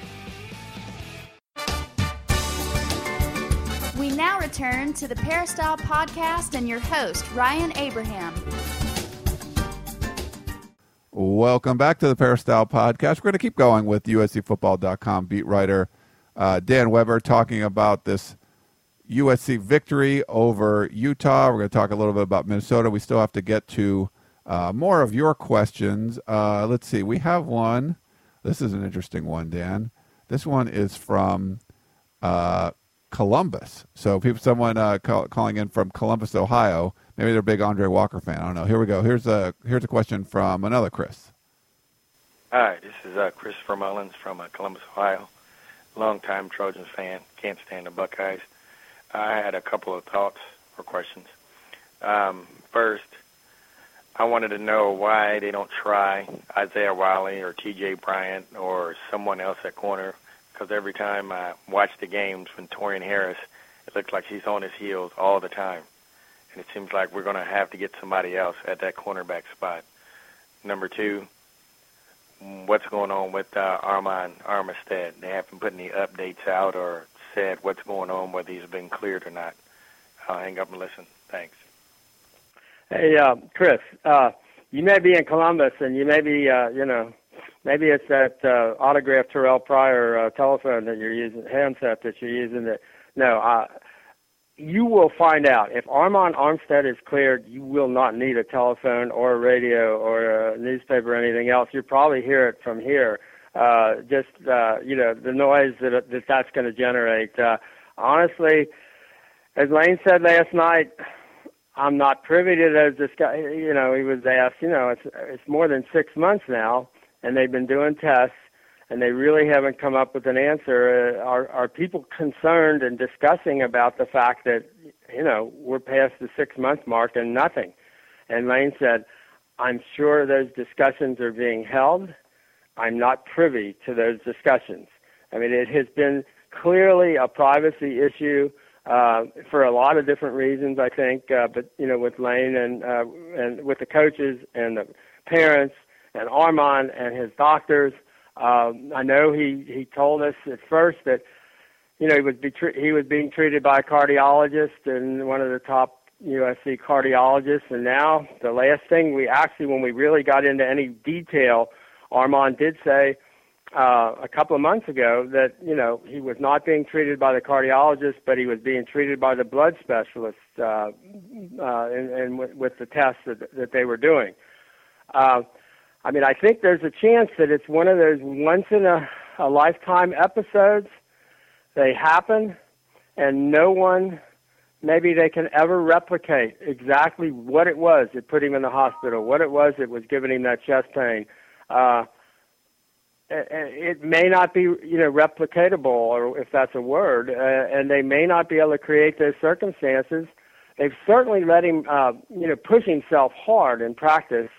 S5: We now return to the Peristyle Podcast and your host, Ryan Abraham.
S1: Welcome back to the Peristyle Podcast. We're going to keep going with USCFootball.com beat writer uh, Dan Weber talking about this USC victory over Utah. We're going to talk a little bit about Minnesota. We still have to get to uh, more of your questions. Uh, let's see. We have one. This is an interesting one, Dan. This one is from uh, Columbus. So people, someone uh, call, calling in from Columbus, Ohio. Maybe they're a big Andre Walker fan. I don't know. Here we go. Here's a here's a question from another Chris.
S7: Hi, this is uh, Christopher Mullins from uh, Columbus, Ohio. Longtime Trojans fan. Can't stand the Buckeyes. I had a couple of thoughts or questions. Um, first, I wanted to know why they don't try Isaiah Wiley or T.J. Bryant or someone else at corner because every time I watch the games when Torin Harris, it looks like he's on his heels all the time. And it seems like we're going to have to get somebody else at that cornerback spot. Number two, what's going on with uh, Armand Armstead? They haven't put any updates out or said what's going on, whether he's been cleared or not. I'll hang up and listen. Thanks.
S2: Hey, uh, Chris, uh, you may be in Columbus, and you may be, uh, you know, maybe it's that uh, autograph Terrelle Pryor uh, telephone that you're using, handset that you're using. That no, uh, you will find out if Armand Armstead is cleared. You will not need a telephone or a radio or a newspaper or anything else. You probably hear it from here. Uh, just uh, you know the noise that that that's going to generate. Uh, honestly, as Lane said last night, I'm not privy to those. Guy, you know, he was asked. You know, it's it's more than six months now, and they've been doing tests, and they really haven't come up with an answer. Uh, are are people concerned and discussing about the fact that you know we're past the six month mark and nothing? And Lane said, I'm sure those discussions are being held. I'm not privy to those discussions. I mean, it has been clearly a privacy issue uh, for a lot of different reasons, I think. Uh, but you know, with Lane and uh, and with the coaches and the parents and Armand and his doctors, um, I know he he told us at first that you know he was be he was being treated by a cardiologist and one of the top USC cardiologists, and now the last thing we actually when we really got into any detail, Armand did say uh, a couple of months ago that you know he was not being treated by the cardiologist, but he was being treated by the blood specialist, uh, uh, and, and with, with the tests that, that they were doing. Uh, I mean, I think there's a chance that it's one of those once in a, a lifetime episodes. They happen, and no one, maybe they can ever replicate exactly what it was that put him in the hospital, what it was that was giving him that chest pain. Uh, it may not be you know replicatable or if that's a word uh, and they may not be able to create those circumstances they've certainly let him uh, you know push himself hard in practice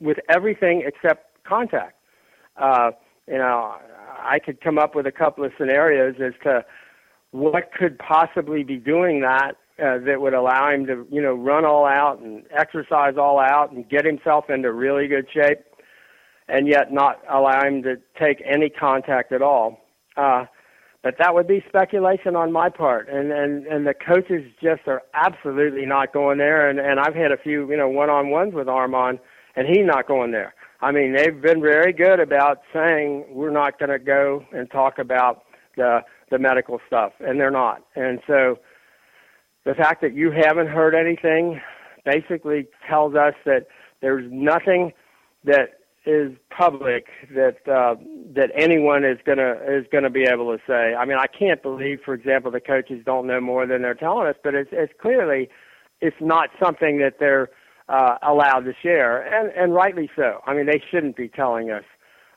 S2: with everything except contact uh, you know i could come up with a couple of scenarios as to what could possibly be doing that uh, that would allow him to you know run all out and exercise all out and get himself into really good shape and yet not allow him to take any contact at all. Uh, but that would be speculation on my part, and and and the coaches just are absolutely not going there. And and I've had a few you know one on ones with Armand, and he's not going there. I mean, they've been very good about saying we're not going to go and talk about the the medical stuff, and they're not. And so, the fact that you haven't heard anything basically tells us that There's nothing that is public that uh, that anyone is gonna is gonna be able to say. I mean, I can't believe, for example, the coaches don't know more than they're telling us, but it's it's clearly it's not something that they're uh, allowed to share, and and rightly so. I mean, they shouldn't be telling us,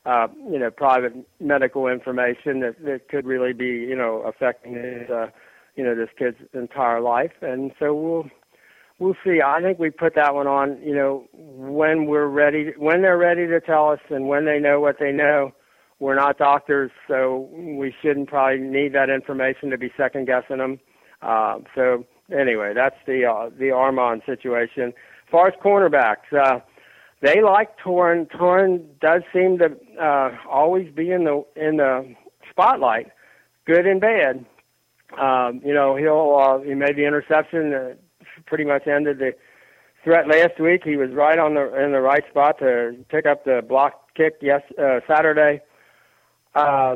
S2: uh, you know, private medical information that that could really be, you know, affecting his, uh, you know, this kid's entire life, and so we'll we'll see. I think we put that one on, you know, when we're ready, when they're ready to tell us, and when they know what they know. We're not doctors, so we shouldn't probably need that information to be second guessing them. Uh, so anyway, that's the uh, the Armand situation. As far as cornerbacks, uh, they like Torin. Torin does seem to uh, always be in the in the spotlight, good and bad. Um, you know, he'll uh, he made the interception. Uh, pretty much ended the threat last week. He was right on the in the right spot to pick up the block kick yes uh, Saturday. Uh,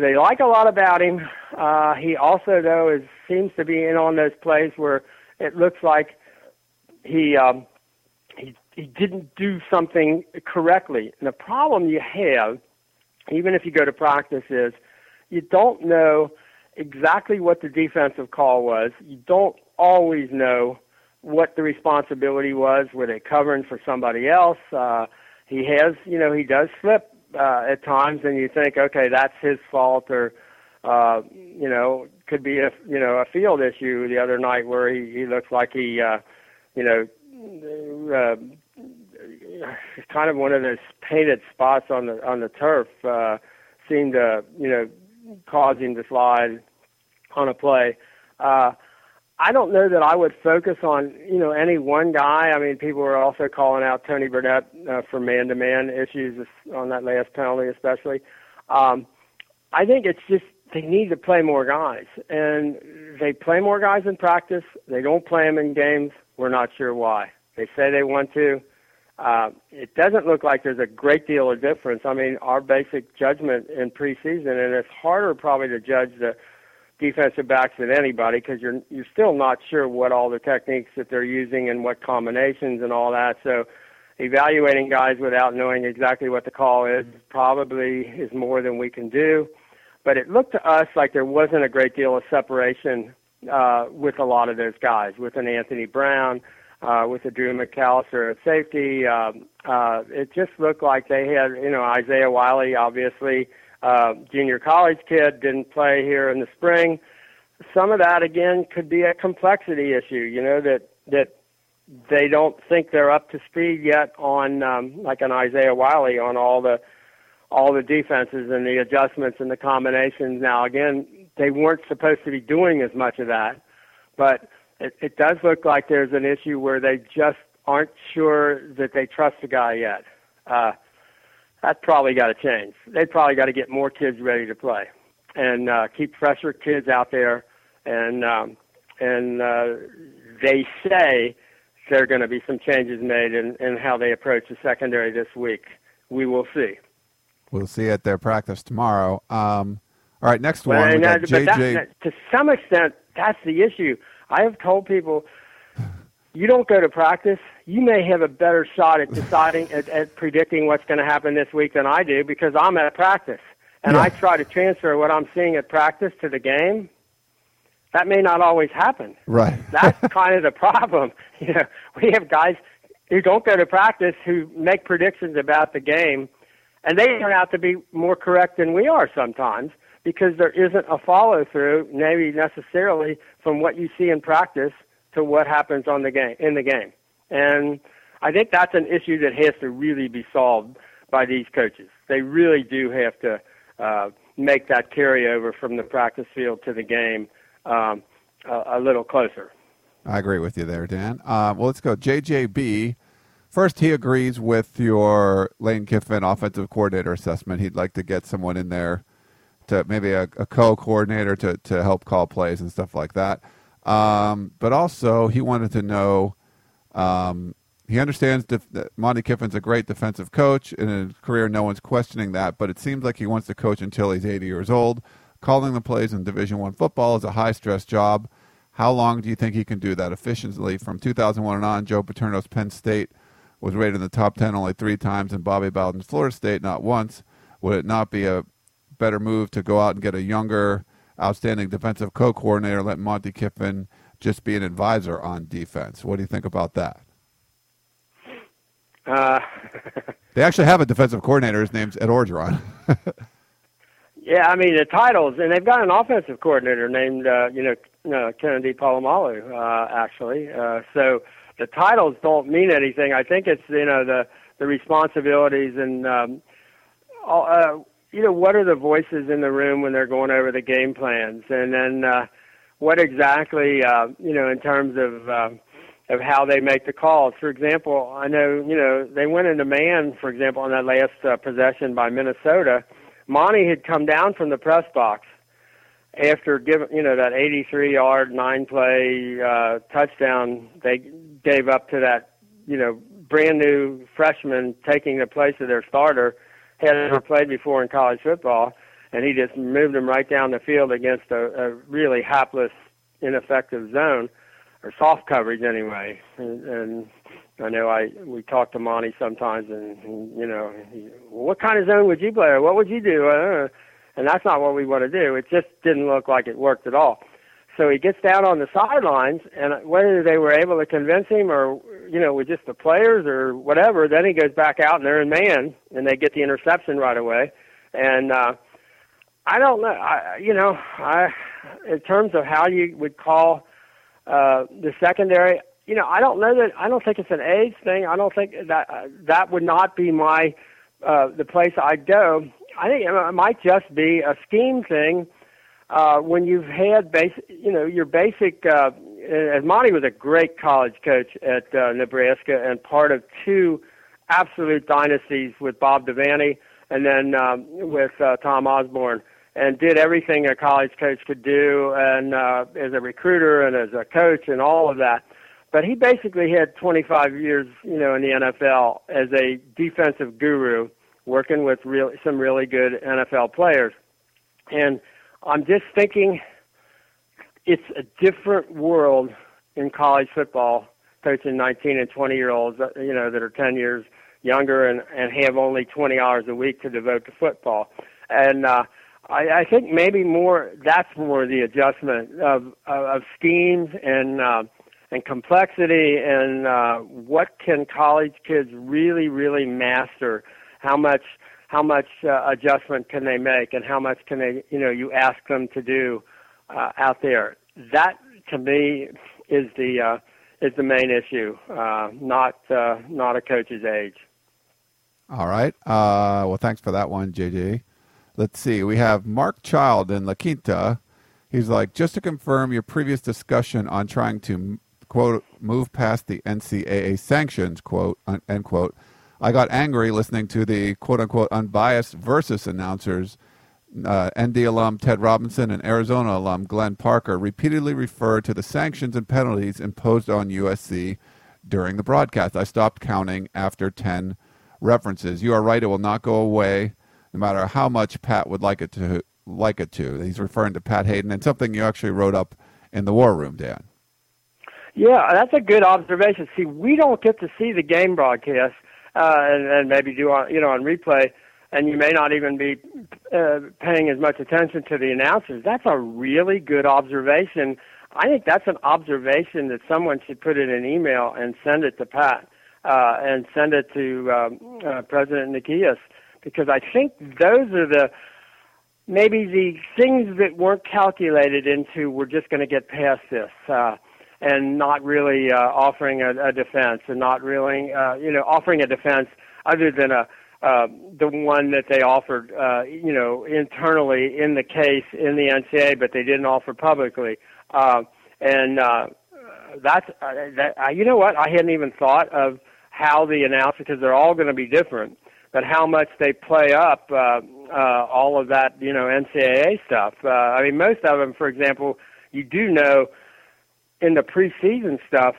S2: they like a lot about him. Uh, he also though is seems to be in on those plays where it looks like he um, he he didn't do something correctly. And the problem you have, even if you go to practice, is you don't know exactly what the defensive call was. You don't always know what the responsibility was. Were they covering for somebody else? Uh, he has, you know, he does slip uh, at times, and you think, okay, that's his fault, or uh, you know, could be a you know a field issue the other night where he he looks like he, uh, you know. Uh, kind of one of those painted spots on the on the turf uh, seemed to you know cause him to slide on a play. Uh, I don't know that I would focus on you know any one guy. I mean, people were also calling out Tony Burnett uh, for man-to-man issues on that last penalty, especially. Um, I think it's just they need to play more guys, and they play more guys in practice. They don't play them in games. We're not sure why. They say they want to. Uh, it doesn't look like there's a great deal of difference. I mean, our basic judgment in preseason, and it's harder probably to judge the defensive backs than anybody because you're you're still not sure what all the techniques that they're using and what combinations and all that. So evaluating guys without knowing exactly what the call is probably is more than we can do. But it looked to us like there wasn't a great deal of separation uh, with a lot of those guys, with an Anthony Brown, uh, with a Drew McAllister at safety. Um, uh, it just looked like they had, you know, Isaiah Wiley, obviously, uh, junior college kid, didn't play here in the spring. Some of that again could be a complexity issue. You know that that they don't think they're up to speed yet on um, like an Isaiah Wiley on all the all the defenses and the adjustments and the combinations. Now again, they weren't supposed to be doing as much of that, but it, it does look like there's an issue where they just aren't sure that they trust the guy yet. Uh, that's probably got to change. They probably got to get more kids ready to play and uh, keep fresher kids out there. And um, and uh, they say there are going to be some changes made in, in how they approach the secondary this week. We will see.
S1: We'll see at their practice tomorrow. Um, all right, next
S2: well,
S1: one. We got
S2: but
S1: JJ.
S2: to some extent, that's the issue. I have told people you don't go to practice, you may have a better shot at deciding at, at predicting what's going to happen this week than I do because I'm at practice and
S1: Yeah.
S2: I try to transfer what I'm seeing at practice to the game. That may not always happen.
S1: Right.
S2: That's kind of the problem. You know, we have guys who don't go to practice who make predictions about the game, and they turn out to be more correct than we are sometimes because there isn't a follow through, maybe necessarily from what you see in practice to what happens on the game in the game. And I think that's an issue that has to really be solved by these coaches. They really do have to uh, make that carryover from the practice field to the game um, a, a little closer.
S1: I agree with you there, Dan. Uh, well, let's go. JJB. First, he agrees with your Lane Kiffin offensive coordinator assessment. He'd like to get someone in there to maybe a, a co-coordinator to, to help call plays and stuff like that. Um, but also, he wanted to know. Um, he understands def- that Monte Kiffin's a great defensive coach. In his career, no one's questioning that. But it seems like he wants to coach until he's 80 years old. Calling the plays in Division One football is a high-stress job. How long do you think he can do that efficiently? From 2001 and on, Joe Paterno's Penn State was rated in the top 10 only three times, and Bobby Bowden's Florida State not once. Would it not be a better move to go out and get a younger, outstanding defensive co coordinator, let Monte Kiffin just be an advisor on defense? What do you think about that?
S2: Uh,
S1: they actually have a defensive coordinator. His name's Ed Orgeron.
S2: yeah, I mean the titles, and they've got an offensive coordinator named uh, you know Kennedy Polamalu, uh, actually. Uh, so the titles don't mean anything. I think it's you know the the responsibilities and um, all, uh, you know what are the voices in the room when they're going over the game plans, and then uh, what exactly uh, you know in terms of uh, of how they make the calls. For example, I know you know they went into man, for example, on that last uh, possession by Minnesota. Monte had come down from the press box after giving you know that 83 yard nine play uh, touchdown they gave up to that you know brand new freshman taking the place of their starter had never played before in college football and he just moved them right down the field against a, a really hapless ineffective zone or soft coverage anyway and, and I know I we talk to Monte sometimes and, and you know he, what kind of zone would you play or what would you do uh, and that's not what we want to do. It just didn't look like it worked at all. So he gets down on the sidelines, and whether they were able to convince him or, you know, with just the players or whatever, then he goes back out and they're in man, and they get the interception right away. And uh, I don't know, I, you know, I, in terms of how you would call uh, the secondary, you know, I don't know that. I don't think it's an age thing. I don't think that uh, that would not be my uh, the place I'd go. I think it might just be a scheme thing. Uh, when you've had basic, you know, your basic. Uh, Monte was a great college coach at uh, Nebraska and part of two absolute dynasties with Bob Devaney and then um, with uh, Tom Osborne, and did everything a college coach could do, and uh, as a recruiter and as a coach and all of that. But he basically had 25 years, you know, in the NFL as a defensive guru working with real, some really good NFL players. And I'm just thinking it's a different world in college football coaching 19 and 20 year olds, uh, you know, that are 10 years younger and, and have only 20 hours a week to devote to football. And, uh, I, I think maybe more that's more the adjustment of of, of schemes and uh, and complexity and uh, what can college kids really really master how much how much uh, adjustment can they make and how much can they you know you ask them to do uh, out there. That to me is the uh, is the main issue uh, not uh, not a coach's age.
S1: All right. Uh, well thanks for that one jj let's see. We have mark child in la quinta. He's like just to confirm your previous discussion on trying to quote move past the ncaa sanctions quote end quote. I got angry listening to the quote unquote unbiased versus announcers. Uh, ND alum Ted Robinson and Arizona alum Glenn Parker repeatedly referred to the sanctions and penalties imposed on USC during the broadcast. I stopped counting after 10 references. You are right, it will not go away no matter how much Pat would like it to like it to. He's referring to Pat Haden and something you actually wrote up in the war room, Dan.
S2: Yeah, that's a good observation. See, we don't get to see the game broadcast uh, and, and maybe do on you know on replay, and you may not even be uh, paying as much attention to the announcers. That's a really good observation. I think that's an observation that someone should put in an email and send it to Pat uh, and send it to um, uh, President Nikias because I think those are the maybe the things that weren't calculated into we're just going to get past this. Uh, and not really uh, offering a, a defense and not really, uh, you know, offering a defense other than a uh, the one that they offered, uh, you know, internally in the case in the NCAA, but they didn't offer publicly. Uh, and uh, that's uh, that. Uh, you know what? I hadn't even thought of how the announcers, because they're all going to be different, but how much they play up uh, uh, all of that, you know, NCAA stuff. Uh, I mean, most of them, for example, you do know in the preseason stuff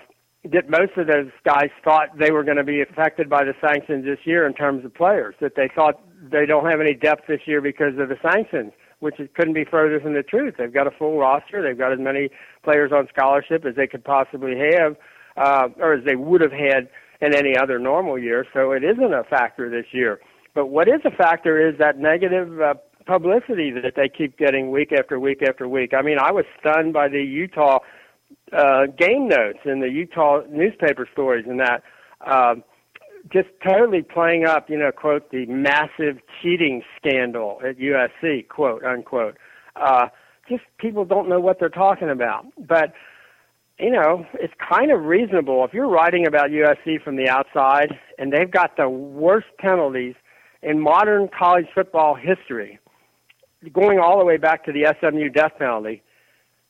S2: that most of those guys thought they were going to be affected by the sanctions this year in terms of players, that they thought they don't have any depth this year because of the sanctions, which is, couldn't be further from the truth. They've got a full roster. They've got as many players on scholarship as they could possibly have, uh, or as they would have had in any other normal year, so it isn't a factor this year. But what is a factor is that negative uh, publicity that they keep getting week after week after week. I mean, I was stunned by the Utah uh, game notes and the Utah newspaper stories and that. Uh, just totally playing up, you know, quote, the massive cheating scandal at USC, quote, unquote. Uh, just people don't know what they're talking about. But, you know, it's kind of reasonable. If you're writing about USC from the outside and they've got the worst penalties in modern college football history, going all the way back to the SMU death penalty,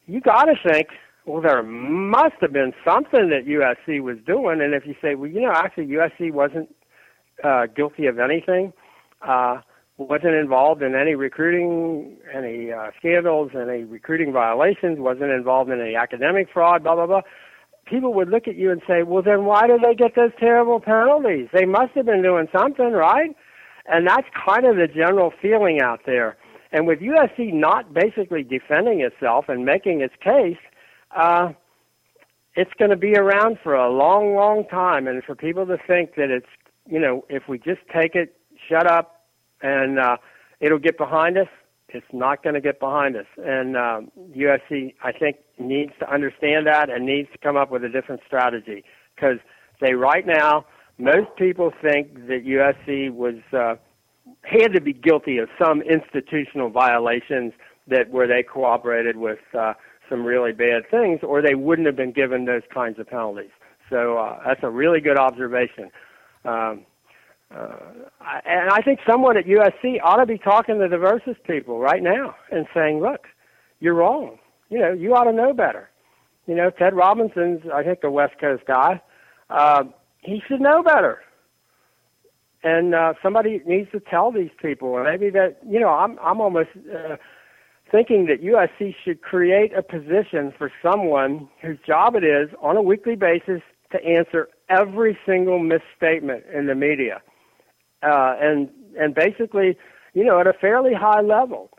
S2: you got to think, well, there must have been something that USC was doing. And if you say, well, you know, actually USC wasn't uh, guilty of anything, uh, wasn't involved in any recruiting, any uh, scandals, any recruiting violations, wasn't involved in any academic fraud, blah, blah, blah. People would look at you and say, well, then why do they get those terrible penalties? They must have been doing something, right? And that's kind of the general feeling out there. And with USC not basically defending itself and making its case, uh, it's going to be around for a long, long time. And for people to think that it's, you know, if we just take it, shut up, and uh, it'll get behind us, it's not going to get behind us. And um, USC, I think, needs to understand that and needs to come up with a different strategy because they right now, most people think that USC was uh, had to be guilty of some institutional violations that where they cooperated with uh, some really bad things, or they wouldn't have been given those kinds of penalties. So uh, that's a really good observation. Um, uh, I, and I think someone at USC ought to be talking to the Versus people right now and saying, "Look, you're wrong. You know, you ought to know better." You know, Ted Robinson's, I think, a West Coast guy. Uh, he should know better. And uh, somebody needs to tell these people. Maybe that, you know, I'm I'm almost uh, thinking that USC should create a position for someone whose job it is on a weekly basis to answer every single misstatement in the media, uh, and and basically, you know, at a fairly high level,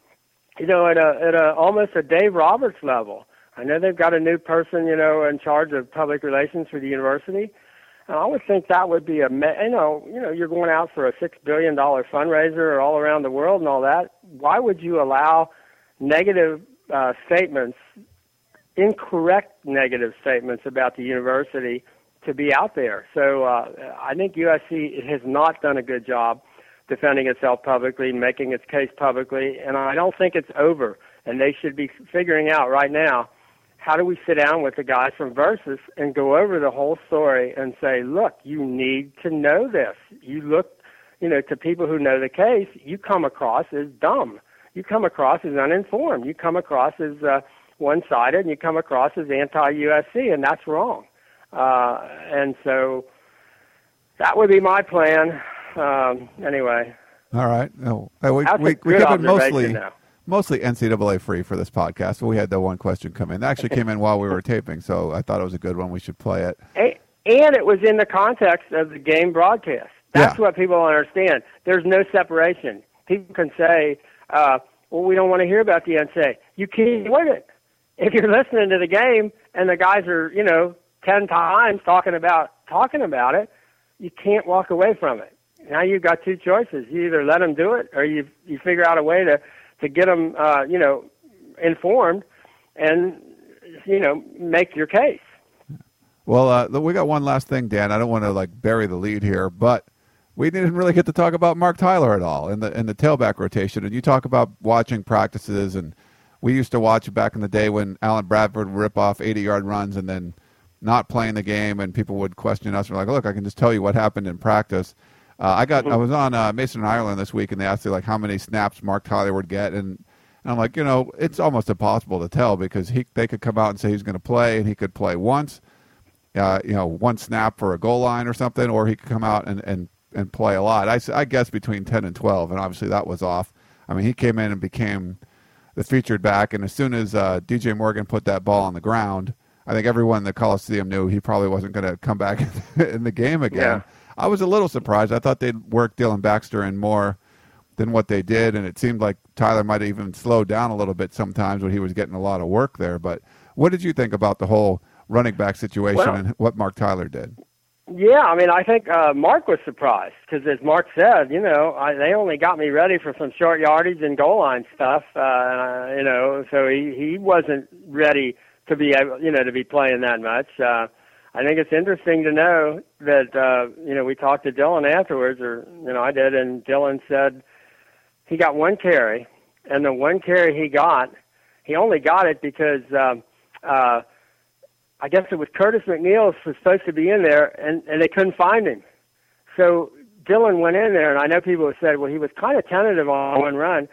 S2: you know, at a at a almost a Dave Roberts level. I know they've got a new person, you know, in charge of public relations for the university. And I would think that would be a, you know, you know, you're going out for a six billion dollar fundraiser all around the world and all that. Why would you allow negative uh, statements, incorrect negative statements about the university to be out there. So uh, I think USC has not done a good job defending itself publicly, making its case publicly, and I don't think it's over. And they should be figuring out right now how do we sit down with the guys from Versus and go over the whole story and say, look, you need to know this. You look, you know, to people who know the case, you come across as dumb you come across as uninformed. You come across as uh, one-sided, and you come across as anti-USC, and that's wrong. Uh, and so that would be my plan. Um, anyway.
S1: All right. Oh, we, we, we kept it mostly now. mostly NCAA free for this podcast. But we had the one question come in. It actually came in while we were taping, so I thought it was a good one. We should play it.
S2: And it was in the context of the game broadcast. That's yeah. what people understand. There's no separation. People can say, uh, well, we don't want to hear about the NCAA. You can't win it. If you're listening to the game and the guys are, you know, ten times talking about talking about it, you can't walk away from it. Now you've got two choices: you either let them do it, or you you figure out a way to to get them, uh, you know, informed, and you know, make your case.
S1: Well, uh, we got one last thing, Dan. I don't want to like bury the lead here, but we didn't really get to talk about Marc Tyler at all in the in the tailback rotation. And you talk about watching practices, and we used to watch back in the day when Allen Bradford would rip off 80 yard runs and then not playing the game, and people would question us. We're like, look, I can just tell you what happened in practice. Uh, I got I was on uh, Mason and Ireland this week, and they asked me like how many snaps Marc Tyler would get, and, and I'm like, you know, it's almost impossible to tell because he they could come out and say he's going to play, and he could play once, uh, you know, one snap for a goal line or something, or he could come out and, and and play a lot. I, I guess between 10 and 12, and obviously that was off. I mean, he came in and became the featured back, and as soon as uh, DJ Morgan put that ball on the ground, I think everyone in the Coliseum knew he probably wasn't going to come back in the game again. Yeah. I was a little surprised. I thought they'd work Dillon Baxter in more than what they did, and it seemed like Tyler might have even slowed down a little bit sometimes when he was getting a lot of work there. But what did you think about the whole running back situation well, and what Marc Tyler did?
S2: Yeah, I mean, I think uh, Marc was surprised because, as Marc said, you know, I, they only got me ready for some short yardage and goal line stuff. Uh, you know, so he he wasn't ready to be able, you know, to be playing that much. Uh, I think it's interesting to know that uh, you know we talked to Dillon afterwards, or you know I did, and Dillon said he got one carry, and the one carry he got, he only got it because. Um, uh, I guess it was Curtis McNeal was supposed to be in there, and and they couldn't find him. So Dillon went in there, and I know people have said, well, he was kind of tentative on one run.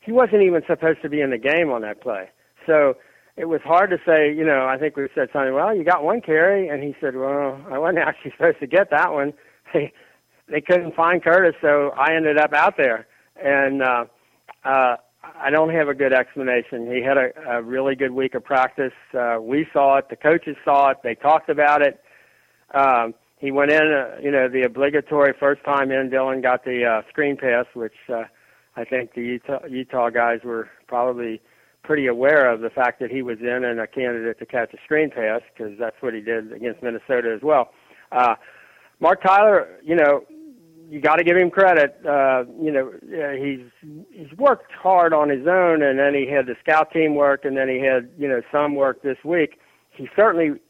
S2: He wasn't even supposed to be in the game on that play. So it was hard to say, you know, I think we said something, well, you got one carry, and he said, well, I wasn't actually supposed to get that one. They they couldn't find Curtis, so I ended up out there. And uh, uh, I don't have a good explanation. He had a, a really good week of practice. Uh, we saw it. The coaches saw it. They talked about it. Um, he went in, uh, you know, the obligatory first time in. Dillon got the uh, screen pass, which uh, I think the Utah, Utah guys were probably pretty aware of the fact that he was in and a candidate to catch a screen pass because that's what he did against Minnesota as well. Uh, Marc Tyler, you know, you got to give him credit. Uh, you know, he's he's worked hard on his own, and then he had the scout team work, and then he had you know some work this week. He certainly,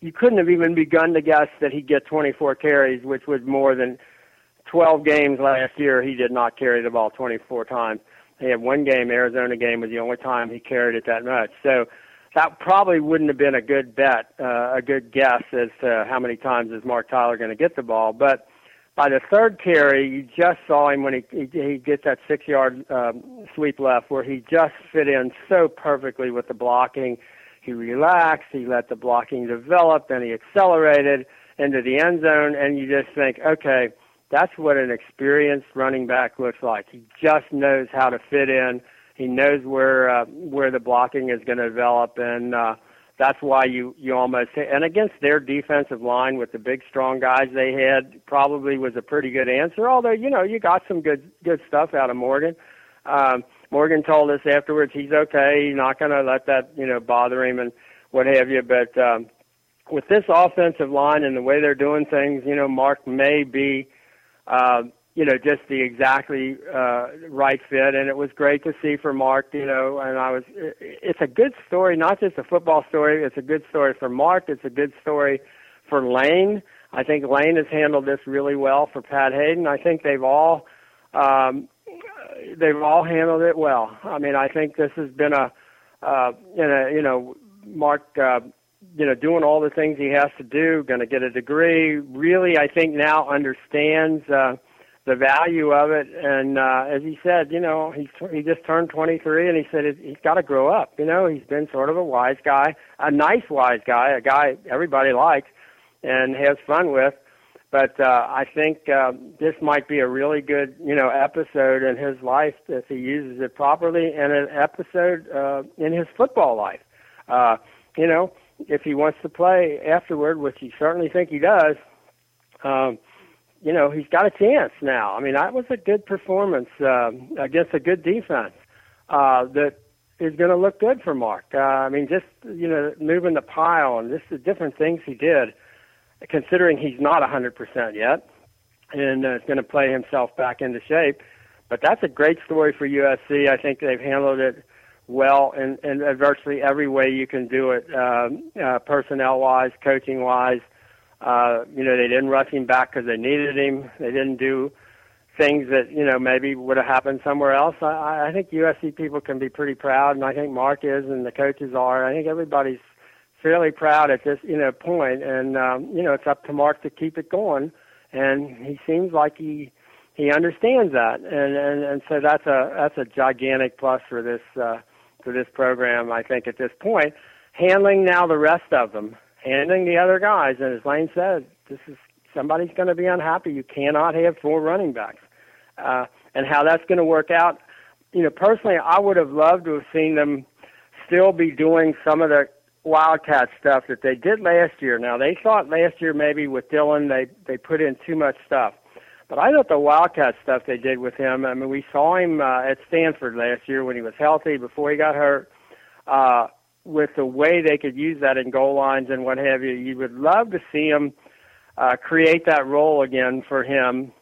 S2: you couldn't have even begun to guess that he'd get 24 carries, which was more than 12 games last year. He did not carry the ball 24 times. He had one game, Arizona game, was the only time he carried it that much. So that probably wouldn't have been a good bet, uh, a good guess as to how many times is Marc Tyler going to get the ball, but by the third carry, you just saw him when he he, he gets that six yard um, sweep left, where he just fit in so perfectly with the blocking. He relaxed, he let the blocking develop, then he accelerated into the end zone, and you just think, okay, that's what an experienced running back looks like. He just knows how to fit in. He knows where uh, where the blocking is going to develop, and uh, that's why you you almost and against their defensive line with the big strong guys they had probably was a pretty good answer. Although you know you got some good good stuff out of Morgan. Um, Morgan told us afterwards he's okay. He's not going to let that you know bother him and what have you. But um, with this offensive line and the way they're doing things, you know Marc may be. Uh, you know, just the exactly uh, right fit, and it was great to see for Marc. You know, and I was. It's a good story, not just a football story. It's a good story for Marc. It's a good story for Lane. I think Lane has handled this really well for Pat Haden. I think they've all um, they've all handled it well. I mean, I think this has been a uh, in a you know Marc. Uh, you know, doing all the things he has to do, going to get a degree. Really, I think now understands uh, the value of it. And uh, as he said, you know, he he just turned 23, and he said he's got to grow up. You know, he's been sort of a wise guy, a nice wise guy, a guy everybody likes and has fun with. But uh, I think uh, this might be a really good, you know, episode in his life if he uses it properly, and an episode uh, in his football life. Uh, you know, if he wants to play afterward, which he certainly think he does. Um, you know, he's got a chance now. I mean, that was a good performance uh, against a good defense uh, that is going to look good for Marc. Uh, I mean, just you know, moving the pile and just the different things he did, considering he's not a 100% yet, and uh, is going to play himself back into shape. But that's a great story for USC. I think they've handled it well in, in virtually every way you can do it, um, uh, personnel wise, coaching wise. Uh, you know, they didn't rush him back because they needed him. They didn't do things that you know maybe would have happened somewhere else. I, I think USC people can be pretty proud, and I think Marc is, and the coaches are. I think everybody's fairly proud at this you know point, and um, you know it's up to Marc to keep it going. And he seems like he he understands that, and and and so that's a that's a gigantic plus for this uh, for this program. I think at this point, handling now the rest of them handling the other guys. And as Lane said, this is somebody's going to be unhappy. You cannot have four running backs. Uh, and how that's going to work out, you know, personally, I would have loved to have seen them still be doing some of the wildcat stuff that they did last year. Now they thought last year maybe with Dillon they they put in too much stuff, but I thought the wildcat stuff they did with him. I mean, we saw him uh, at Stanford last year when he was healthy before he got hurt. Uh, with the way they could use that in goal lines and what have you. You would love to see them uh, create that role again for him,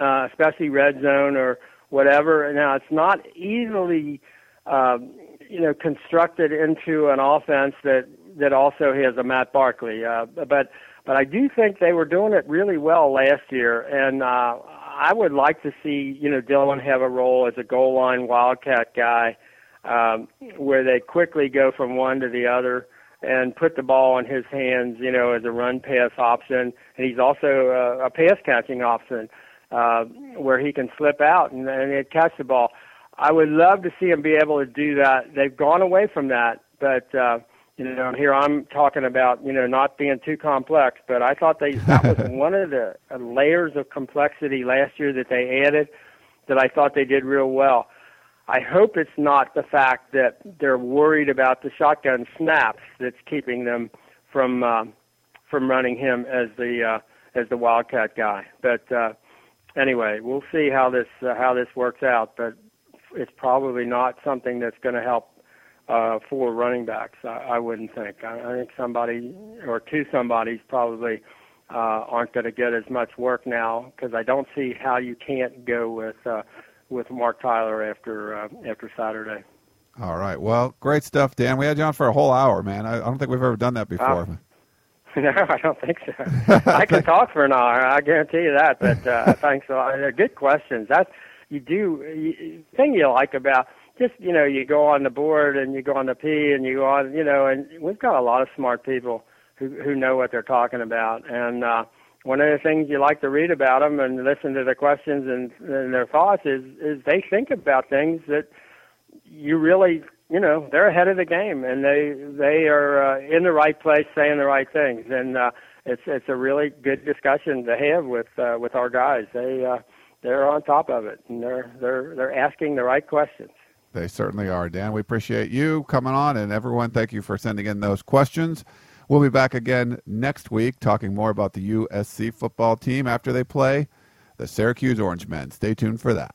S2: uh, especially red zone or whatever. Now it's not easily, um, you know, constructed into an offense that that also has a Matt Barkley, uh, but but I do think they were doing it really well last year, and uh, I would like to see you know Dillon have a role as a goal line wildcat guy, um, where they quickly go from one to the other and put the ball in his hands, you know, as a run pass option, and he's also a, a pass catching option uh, where he can slip out and, and catch the ball. I would love to see him be able to do that. They've gone away from that, but uh, you know, here I'm talking about you know not being too complex, but I thought they that was one of the uh, layers of complexity last year that they added that I thought they did real well. I hope it's not the fact that they're worried about the shotgun snaps that's keeping them from uh, from running him as the uh, as the wildcat guy. But uh, anyway, we'll see how this uh, how this works out. But it's probably not something that's going to help uh, four running backs. I, I wouldn't think. I, I think somebody or two somebodies probably uh, aren't going to get as much work now because I don't see how you can't go with uh, with Marc Tyler after uh, after Saturday.
S1: All right. Well, great stuff, Dan. We had you on for a whole hour, man. I, I don't think we've ever done that before. Uh,
S2: no, I don't think so. I can talk for an hour. I guarantee you that. But uh, thanks a lot. They're good questions. That's you do. You, thing you like about just you know you go on the board and you go on the P and you go on you know and we've got a lot of smart people who who know what they're talking about and. uh one of the things you like to read about them and listen to the questions and, and their thoughts is is they think about things that you really you know they're ahead of the game and they they are uh, in the right place saying the right things. And uh, it's it's a really good discussion to have with uh, with our guys. They uh, they're on top of it and they're they're they're asking the right questions.
S1: They certainly are Dan. We appreciate you coming on and everyone thank you for sending in those questions We'll be back again next week talking more about the USC football team after they play the Syracuse Orange Men. Stay tuned for that.